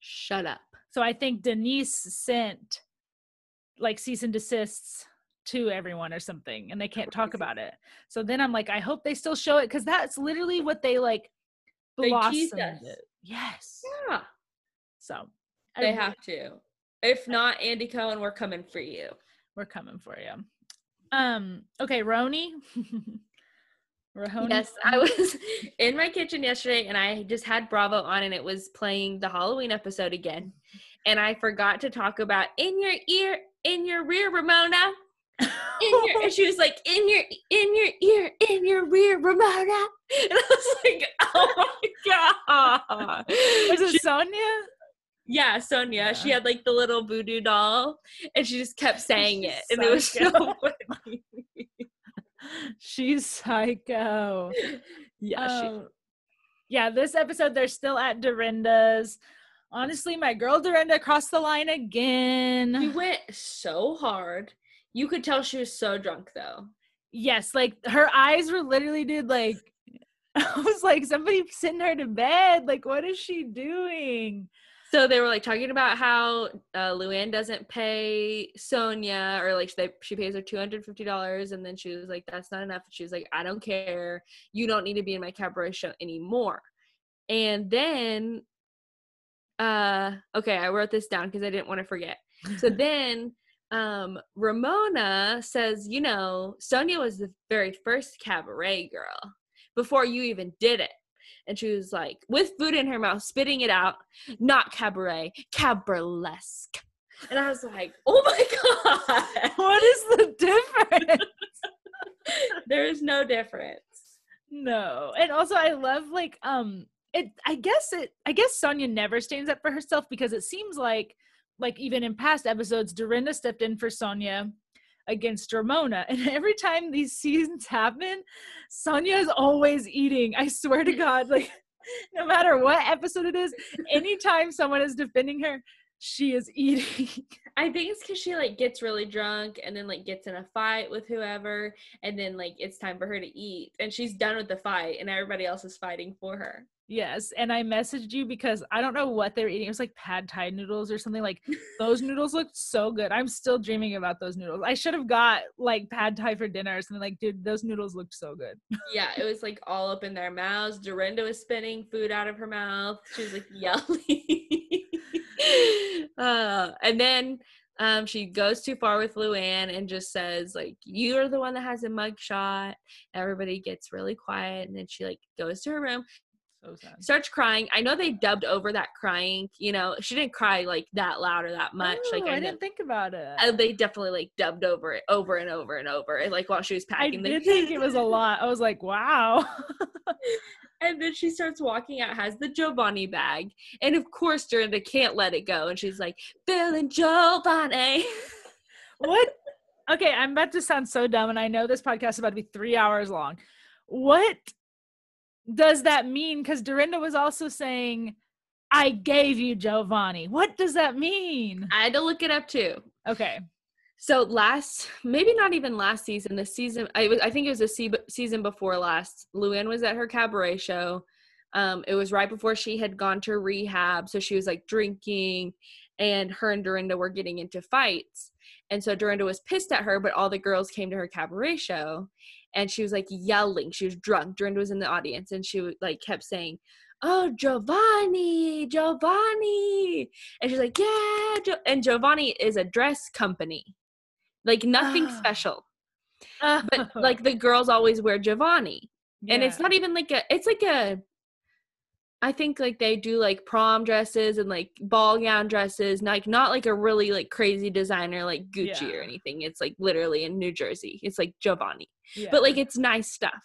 Shut up. So I think Denise sent like cease and desists to everyone or something, and they can't talk about it. So then I'm like, I hope they still show it because that's literally what they like They blossomed it. Yes. Yeah. So I They have to. If not, Andy Cohen, we're coming for you. We're coming for you. Um. Okay, Roni. Rahoni. Yes, I was in my kitchen yesterday and I just had Bravo on and it was playing the Halloween episode again. And I forgot to talk about in your ear, in your rear, Ramona. In your, and she was like, in your, in your ear, in your rear, Ramona. And I was like, oh my god. Was She- it Sonja? Yeah, Sonja. She had like the little voodoo doll, and she just kept saying She's it, and it was so funny. She's psycho. yeah, she, Um, yeah, this episode they're still at Dorinda's. Honestly, my girl Dorinda crossed the line again. She went so hard. You could tell she was so drunk though. Yes, like her eyes were literally dude like I was like somebody send her to bed. Like what is she doing? So they were like talking about how uh, Luann doesn't pay Sonja, or like they, she pays her two hundred fifty dollars, and then she was like, "That's not enough." And she was like, "I don't care. You don't need to be in my cabaret show anymore." And then, uh, okay, I wrote this down because I didn't want to forget. So then um Ramona says, you know, Sonja was the very first cabaret girl before you even did it. And she was like, with food in her mouth, spitting it out, not cabaret, cabrelesque. And I was like, oh my God. what is the difference? there is no difference. no. And also I love like um it I guess it I guess Sonja never stands up for herself because it seems like like even in past episodes Dorinda stepped in for Sonja against Ramona and every time these seasons happen Sonja is always eating. I swear to god like no matter what episode it is anytime someone is defending her she is eating. I think it's because she like gets really drunk and then like gets in a fight with whoever, and then like it's time for her to eat, and she's done with the fight, and everybody else is fighting for her. Yes, and I messaged you because I don't know what they were eating. It was like pad thai noodles or something. Like those noodles looked so good. I'm still dreaming about those noodles. I should have got like pad thai for dinner or something. Like, dude, those noodles looked so good. Yeah, it was like all up in their mouths. Dorinda was spitting food out of her mouth. She was like yelling. uh, and then um, she goes too far with Luann and just says like, "You're the one that has a mug shot." Everybody gets really quiet, and then she like goes to her room. So sad. starts crying. I know they dubbed over that crying. You know, she didn't cry like that loud or that much. like Oh, I, I didn't think about it. uh, they definitely like dubbed over it over and over and over, like while she was I packing. the- did think it was a lot. I was like, wow. and then she starts walking out, has the Jovani bag, and of course Dorinda can't let it go, and she's like, "Bill and Jovani." what? Okay, I'm about to sound so dumb, and I know this podcast is about to be three hours long. What does that mean? Because Dorinda was also saying, I gave you Jovani. What does that mean? I had to look it up too. Okay. So last, maybe not even last season, the season I was, I think it was the se- season before last. Luann was at her cabaret show. Um, it was right before she had gone to rehab, so she was like drinking, and her and Dorinda were getting into fights. And so Dorinda was pissed at her, but all the girls came to her cabaret show, and she was like yelling. She was drunk. Dorinda was in the audience, and she like kept saying, "Oh, Jovani, Jovani," and she's like, "Yeah," jo-. and Jovani is a dress company like nothing Ah. special but like the girls always wear Jovani and it's not even like a it's like a i think like they do like prom dresses and like ball gown dresses like not like a really like crazy designer like gucci or anything it's like literally in new jersey it's like Jovani Yeah. but like it's nice stuff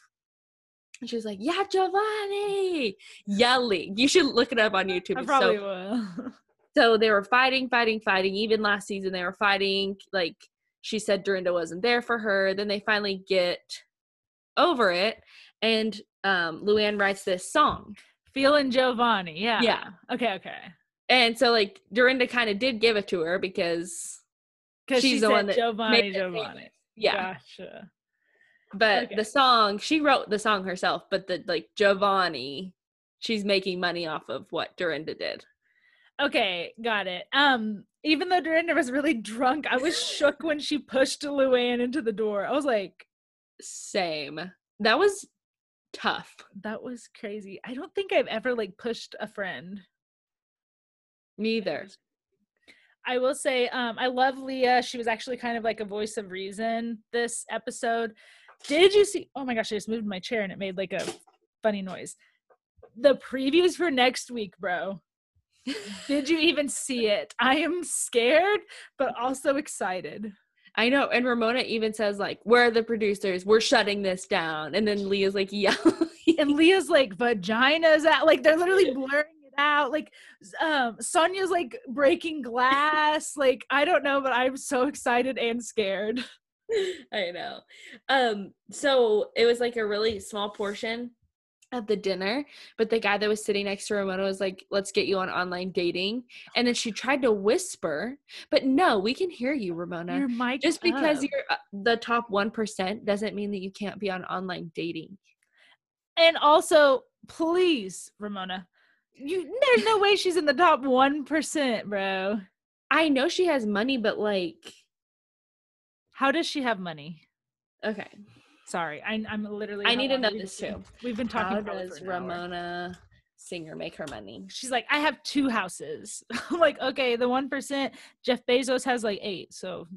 and she was like yeah Jovani yelling you should look it up on youtube I probably so will. so they were fighting, fighting, fighting. Even last season, they were fighting. Like she said, Dorinda wasn't there for her. Then they finally get over it, and um, Luann writes this song. Feeling Jovani. Yeah. Yeah. Okay. Okay. And so, like Dorinda kind of did give it to her because, Because She's she the one that Jovani, made it Jovani. yeah. Gotcha. But Okay. the song, she wrote the song herself. But the like Jovani, she's making money off of what Dorinda did. Okay, got it. Um, even though Dorinda was really drunk, I was shook when she pushed Luann into the door. I was like, Same. That was tough. that was crazy. I don't think I've ever like pushed a friend. Neither. I will say, um, I love Leah. She was actually kind of like a voice of reason this episode. Did you see? Oh my gosh, I just moved my chair and it made like a funny noise. The previews for next week, bro. Did you even see it? I am scared, but also excited. I know. And Ramona even says, like, where are the producers? We're shutting this down. And then Leah's like, yeah. And Leah's like vaginas out, like they're literally blurring it out. Like um Sonja's like breaking glass. Like I don't know, but I'm so excited and scared. I know. Um, so it was like a really small portion of the dinner, but the guy that was sitting next to Ramona was like, let's get you on online dating. And then she tried to whisper, but no, we can hear you, Ramona. Your mic Just because up. you're uh, the top 1% doesn't mean that you can't be on online dating. And also, please, Ramona, you there's no way she's in the top one percent, bro. I know she has money, but like, How does she have money? okay. Sorry, I, I'm literally. I need to know this too. We've been talking. probably does for an hour. Ramona Singer make her money? She's like, I have two houses. I'm like, okay, the one percent. Jeff Bezos has like eight. So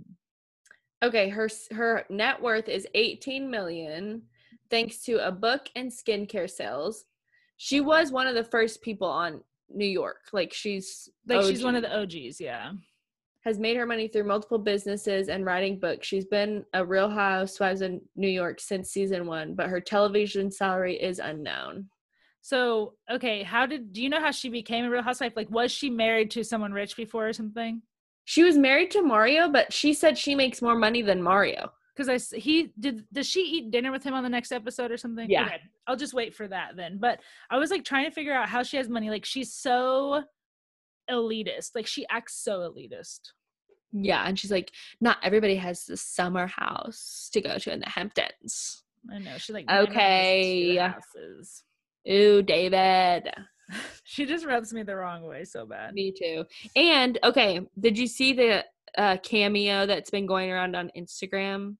Okay, her her net worth is 18 million thanks to a book and skincare sales. She was one of the first people on New York. Like she's like, she's one of the OGs. Yeah. Has made her money through multiple businesses and writing books. She's been a Real Housewives in New York since season 1, but her television salary is unknown. So okay, how did do you know how she became a Real Housewife? Like, was she married to someone rich before or something? She was married to Mario, but she said she makes more money than Mario. Because I he did. Does she eat dinner with him on the next episode or something? Yeah. Okay, I'll just wait for that then. But I was like trying to figure out how she has money. Like she's so elitist. Like she acts so elitist. Yeah, and she's like, not everybody has the summer house to go to in the Hamptons. I know. She like Okay. houses. Ooh, David. she just rubs me the wrong way so bad. Me too. And okay, did you see the uh, cameo that's been going around on Instagram?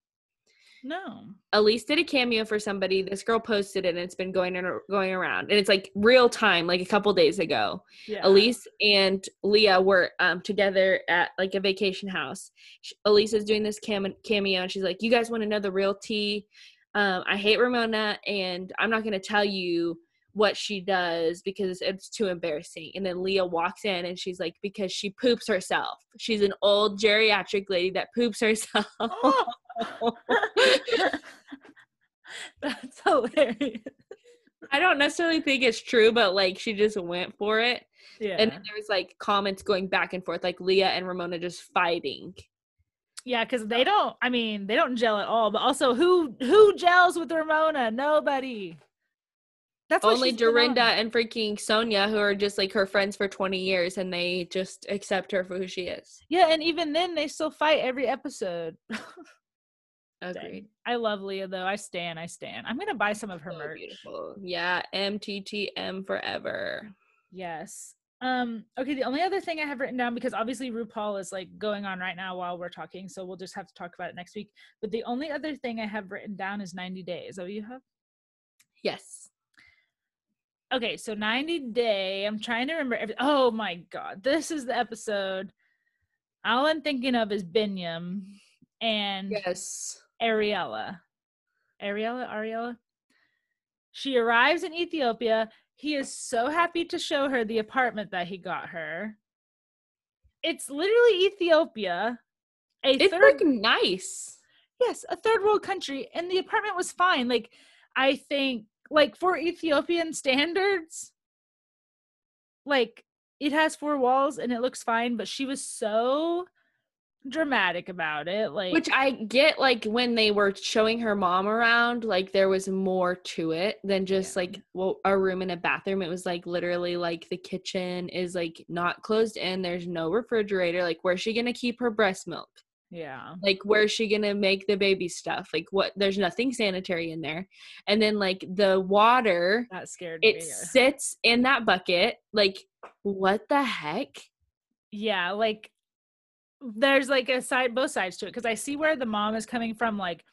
No. Elyse did a cameo for somebody. This girl posted it, and it's been going ar- going around, and it's like real time, like a couple days ago. Yeah. Elyse and Leah were um, together at like a vacation house. Sh- Elyse is doing this cam- cameo, and she's like, "You guys want to know the real tea? Um, I hate Ramona, and I'm not going to tell you what she does because it's too embarrassing." And then Leah walks in, and she's like, "Because she poops herself. She's an old geriatric lady that poops herself." Oh. That's hilarious. I don't necessarily think it's true, but like she just went for it. Yeah. And then there was like comments going back and forth, like Leah and Ramona just fighting. yeah, because they don't. I mean, they don't gel at all. But also, who who gels with Ramona? Nobody. That's Only. Dorinda and freaking Sonja, who are just like her friends for 20 years, and they just accept her for who she is. Yeah, and even then, they still fight every episode. Agreed. I love Leah though. I stand, I stand. I'm gonna buy some of her So merch. beautiful. Yeah, MTTM forever. Yes. Um, okay, the only other thing I have written down because obviously RuPaul is like going on right now while we're talking, so we'll just have to talk about it next week. But the only other thing I have written down is 90 days. Oh, you have? Yes. Okay, so 90 day. I'm trying to remember. Every- oh my god, this is the episode. All I'm thinking of is Binyam and Yes. Ariella. Ariella, Ariella. She arrives in Ethiopia. He is so happy to show her the apartment that he got her. It's literally Ethiopia, a It's third like nice. yes, a third world country, and the apartment was fine. Like I think, like for Ethiopian standards, like it has four walls and it looks fine. But she was so dramatic about it. Like Which I get, like when they were showing her mom around, like there was more to it than just Yeah. like well, a room and a bathroom. It was like literally like the kitchen is like not closed in. There's no refrigerator. Like where's she gonna keep her breast milk? Yeah, Like where's she gonna make the baby stuff? Like what? There's nothing sanitary in there. And then like the water, that scared it me. sits in that bucket. Like what the heck? yeah like there's like a side both sides to it because i see where the mom is coming from like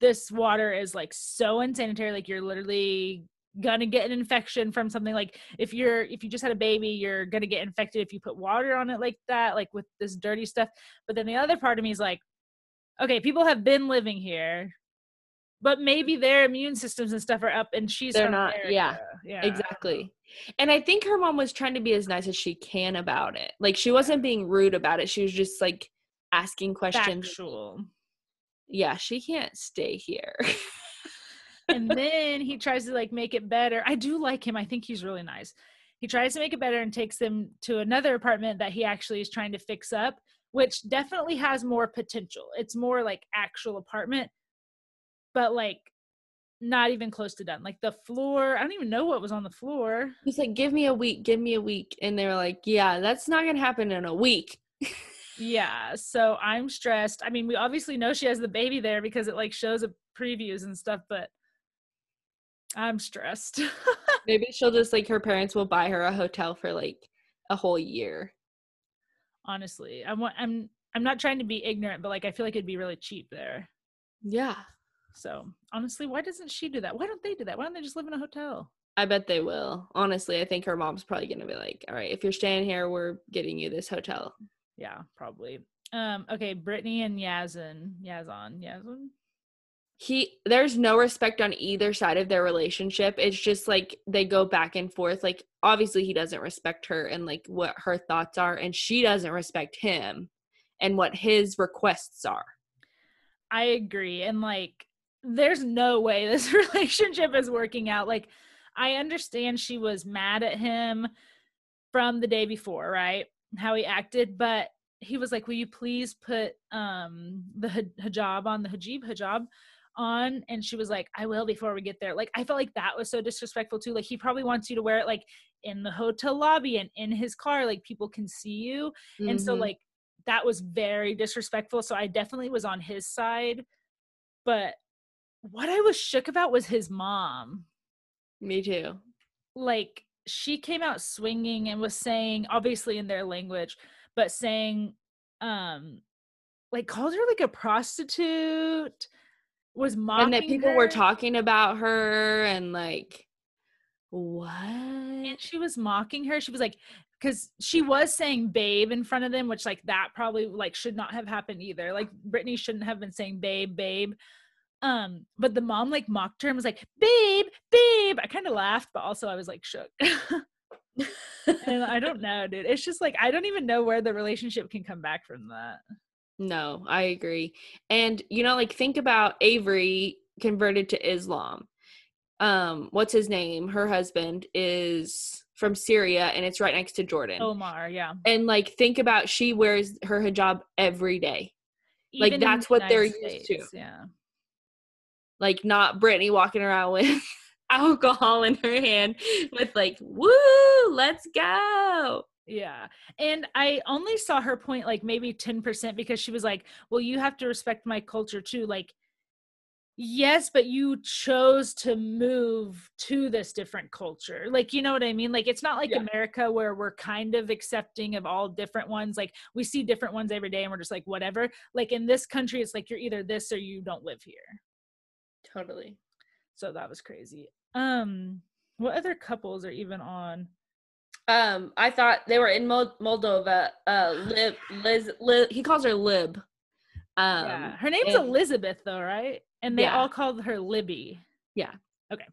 this water is like so unsanitary like you're literally gonna get an infection from something like if you're if you just had a baby you're gonna get infected if you put water on it like that like with this dirty stuff but then the other part of me is like okay people have been living here but maybe their immune systems and stuff are up and she's They're not- yeah, yeah Exactly. And I think her mom was trying to be as nice as she can about it. Like she wasn't being rude about it. She was just like asking questions. factual Yeah, she can't stay here. and then he tries to like make it better. I do like him. I think he's really nice. He tries to make it better and takes them to another apartment that he actually is trying to fix up, which definitely has more potential. It's more like actual apartment, but like not even close to done. Like the floor, I don't even know what was on the floor. He's like, "Give me a week, give me a week," and they're like, "Yeah, that's not gonna happen in a week." Yeah, so I'm stressed. I mean, we obviously know she has the baby there because it like shows a previews and stuff, but I'm stressed. Maybe she'll just like her parents will buy her a hotel for like a whole year. honestly i want i'm i'm not trying to be ignorant but like i feel like it'd be really cheap there Yeah, so honestly why doesn't she do that why don't they do that why don't they just live in a hotel I bet they will. Honestly, I think her mom's probably gonna be like, "All right, if you're staying here, we're getting you this hotel." yeah probably um okay brittany and yazan yazan yazan he there's no respect on either side of their relationship. It's just like they go back and forth. Like obviously he doesn't respect her and like what her thoughts are and she doesn't respect him and what his requests are. I agree and like there's no way this relationship is working out. Like i understand she was mad at him from the day before right how he acted but he was like will you please put um the hijab on the hijab hijab on and she was like i will before we get there. Like i felt like that was so disrespectful too. Like he probably wants you to wear it like in the hotel lobby and in his car like people can see you. And so Mhm. like that was very disrespectful. So i definitely was on his side. But what i was shook about was his mom. Me too. like she came out swinging and was saying obviously in their language but saying um like called her like a prostitute was mocking and that people were talking about her and like what? and she was mocking her she was like because she was saying babe in front of them which like that probably like should not have happened either like brittany shouldn't have been saying babe babe um but the mom like mocked her and was like babe babe i kind of laughed but also i was like shook and I don't know, dude. It's just like I don't even know where the relationship can come back from that. No, I agree. And you know, like think about Avery converted to Islam. Um, what's his name? Her husband is from Syria and it's right next to Jordan. Omar, yeah. And like think about she wears her hijab every day. Like, Even in that's the what they're United used to. Yeah. Like not Brittany walking around with alcohol in her hand with like, woo, let's go. Yeah. And I only saw her point like maybe 10% because she was like, well, you have to respect my culture too. Like, yes, but you chose to move to this different culture. Like, you know what I mean? Like, it's not like Yeah. America where we're kind of accepting of all different ones. Like, we see different ones every day and we're just like, whatever. Like, in this country, it's like you're either this or you don't live here. Totally. So that was crazy. Um, what other couples are even on? Um, I thought they were in Mol- Moldova. Uh, Lib, Liz, Liz, he calls her Lib. Um, yeah, her name's and- Elizabeth, though, right? And they Yeah. all called her Libby. Yeah. Okay.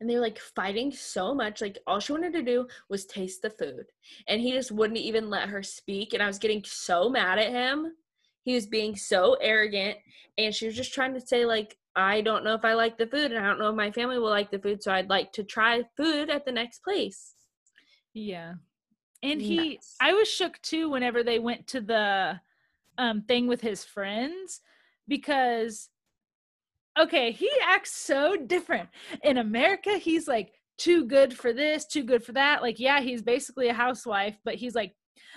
And they were like fighting so much. Like all she wanted to do was taste the food, and he just wouldn't even let her speak. And I was getting so mad at him. He was being so arrogant, and she was just trying to say like, "I don't know if I like the food, and I don't know if my family will like the food, so I'd like to try food at the next place." Yeah. And he Nuts. I was shook too whenever they went to the um thing with his friends because okay, he acts so different. In America, he's like too good for this, too good for that. Like yeah, he's basically a housewife, but he's like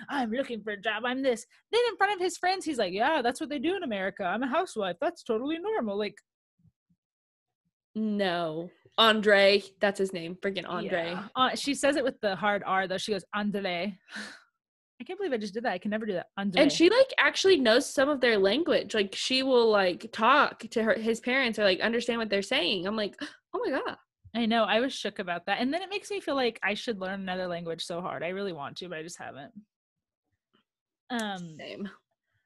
I'm looking for a job. I'm this. Then in front of his friends, he's like, "Yeah, that's what they do in America. I'm a housewife. That's totally normal." Like, No, Andre, that's his name. Freaking Andre. yeah. Uh, she says it with the hard R though. She goes, "Andre." I can't believe I just did that. I can never do that. Andre. And she like actually knows some of their language. Like she will like talk to her his parents or like understand what they're saying. I'm like, oh my god. I know. I was shook about that. And then it makes me feel like I should learn another language so hard. I really want to, but I just haven't. Um Same.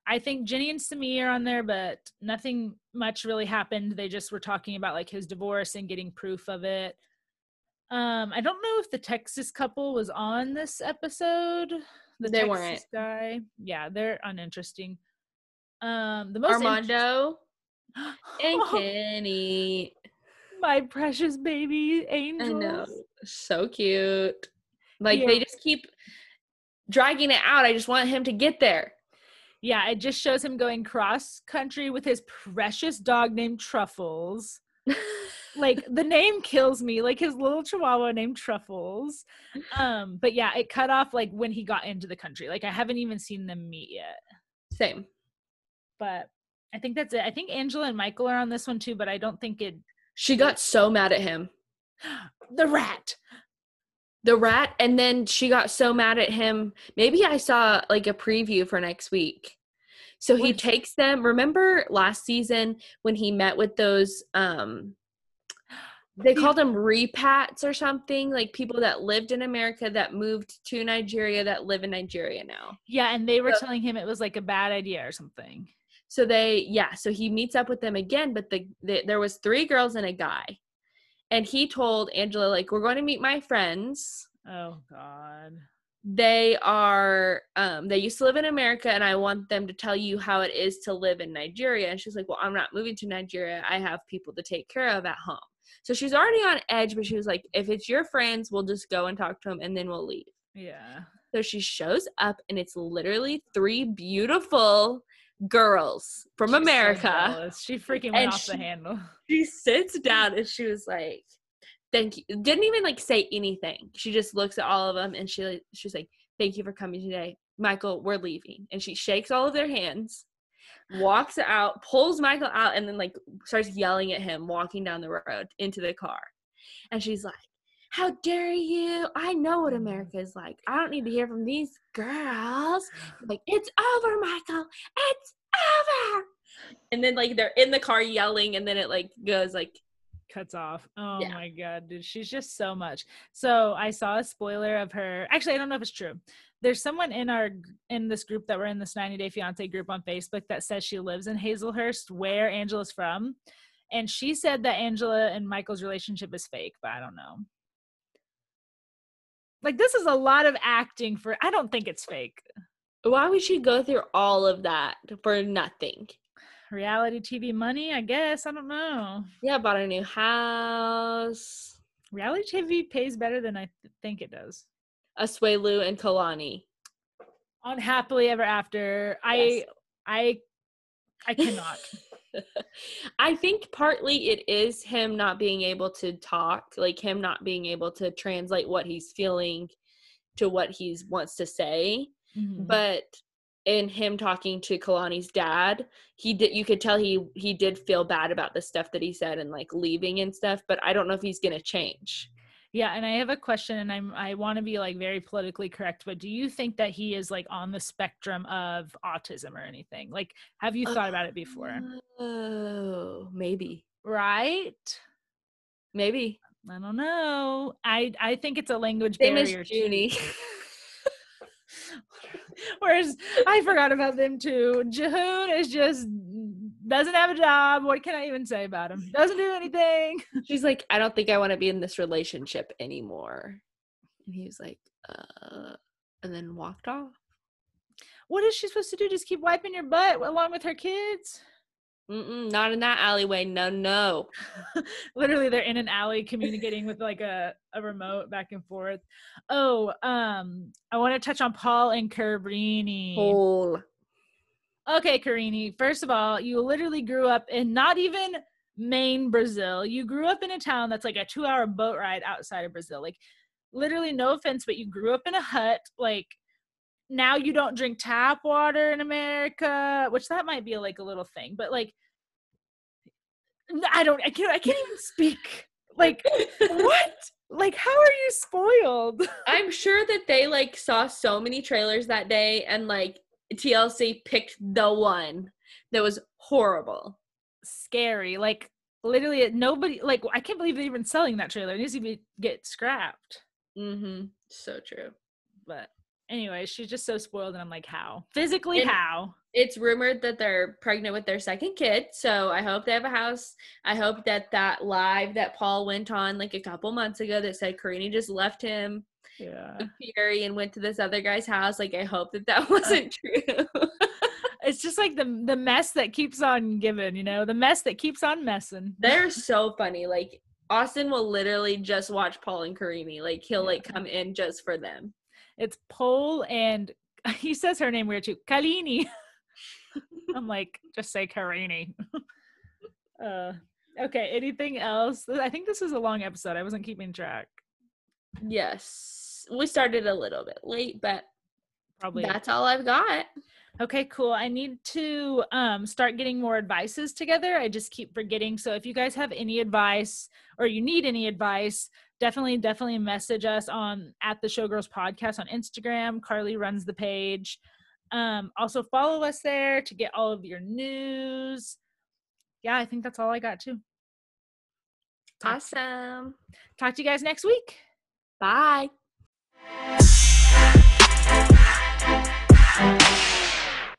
I think Jenny and Sami are on there, but nothing much really happened. They just were talking about like his divorce and getting proof of it. Um, I don't know if the Texas couple was on this episode. The They Texas weren't. guy. Yeah, they're uninteresting. Um, the most Armando and Kenny. my precious baby I know. So cute. Like Yeah. they just keep dragging it out. I just want him to get there. Yeah, it just shows him going cross country with his precious dog named Truffles. Like the name kills me, like his little chihuahua named Truffles. Um, but yeah, it cut off like when he got into the country. Like I haven't even seen them meet yet. Same. But I think that's it. I think Angela and Michael are on this one too, but I don't think it She got so mad at him. the rat. The rat, and then she got so mad at him. Maybe I saw like a preview for next week. So he takes them. Remember last season when he met with those um they The- called them repats or something, like people that lived in America that moved to Nigeria that live in Nigeria now. Yeah, and they were So- telling him it was like a bad idea or something. So they, yeah, so he meets up with them again, but the, the there was three girls and a guy, and he told Angela like, "We're going to meet my friends. Oh God. They are, um, they used to live in America, and I want them to tell you how it is to live in Nigeria." And she's like, "Well, I'm not moving to Nigeria. I have people to take care of at home." So she's already on edge, but she was like, "If it's your friends, we'll just go and talk to them, and then we'll leave." Yeah. So she shows up, and it's literally three beautiful girls from She's America jealous. she freaking went off the handle. she sits down and she was like, thank you. Didn't even like say anything. She just looks at all of them and she she's like, thank you for coming today, Michael. We're leaving, and she shakes all of their hands, walks out, pulls Michael out, and then like starts yelling at him walking down the road into the car, and she's like. How dare you? I know what America is like. I don't need to hear from these girls. Like, it's over, Michael. It's over. And then like they're in the car yelling, and then it like goes like cuts off. Oh Yeah. my god, dude, she's just so much. So I saw a spoiler of her. Actually, I don't know if it's true. There's someone in our in this group that we're in this 90 Day Fiance group on Facebook that says she lives in Hazlehurst, where Angela's from, and she said that Angela and Michael's relationship is fake, but I don't know. Like this is a lot of acting for. I don't think it's fake. Why would she go through all of that for nothing? Reality TV money, I guess. I don't know. Yeah, bought a new house. Reality TV pays better than I th- think it does. Asuelu and Kalani. on happily ever after i i i cannot I think partly it is him not being able to talk, like him not being able to translate what he's feeling to what he wants to say. Mhm. But in him talking to Kalani's dad, he did you could tell he he did feel bad about the stuff that he said and like leaving and stuff, but I don't know if he's gonna change. Yeah and i have a question and i'm i want to be like very politically correct but do you think that he is like on the spectrum of autism or anything like have you thought about it before Oh, maybe. right Maybe. i don't know i i think it's a language Same as barrier too. Junie. whereas i forgot about them too Jihoon is just doesn't have a job what can i even say about him doesn't do anything She's like, I don't think I want to be in this relationship anymore. And he was like, uh, and then walked off. what is she supposed to do? Just keep wiping your butt along with her kids? Mm-mm, not in that alleyway. No, no. Literally, they're in an alley communicating with like a, a remote back and forth. Oh, um, I want to touch on Paul and Karine. Hole. Okay, Karine. First of all, you literally grew up in not even Maine, Brazil. You grew up in a town that's like a two hour boat ride outside of Brazil. Like, literally, no offense, but you grew up in a hut. Like, now you don't drink tap water in America, which that might be like a little thing, but like, I don't, I can't, I can't even speak. Like, what? Like, how are you spoiled? I'm sure that they like saw so many trailers that day and like TLC picked the one that was horrible. Scary. Like, literally, nobody, like, I can't believe they're even selling that trailer. It needs to be get scrapped. Mm-hmm. So true. But anyway, she's just so spoiled, and I'm like, how? Physically, And- how? It's rumored that they're pregnant with their second kid, so I hope they have a house. I hope that that live that Paul went on like a couple months ago that said Karine just left him Yeah. Fury and went to this other guy's house. Like I hope that that wasn't true. It's just like the the mess that keeps on giving, you know, the mess that keeps on messing. They're so funny. Like Austin will literally just watch Paul and Karine. Like he'll like come in just for them. It's Paul and he says her name weird too, Kalini. I'm like, just say Karine. uh, okay. Anything else? I think this is a long episode. I wasn't keeping track. Yes. We started a little bit late, but Probably. that's all I've got. Okay, cool. I need to um start getting more advices together. I just keep forgetting. So if you guys have any advice or you need any advice, definitely definitely message us on at the Showgirls podcast on Instagram. Carly runs the page. Um also follow us there to get all of your news. Yeah, I think that's all I got too. Talk, Awesome. talk to you guys next week. Bye. Thank you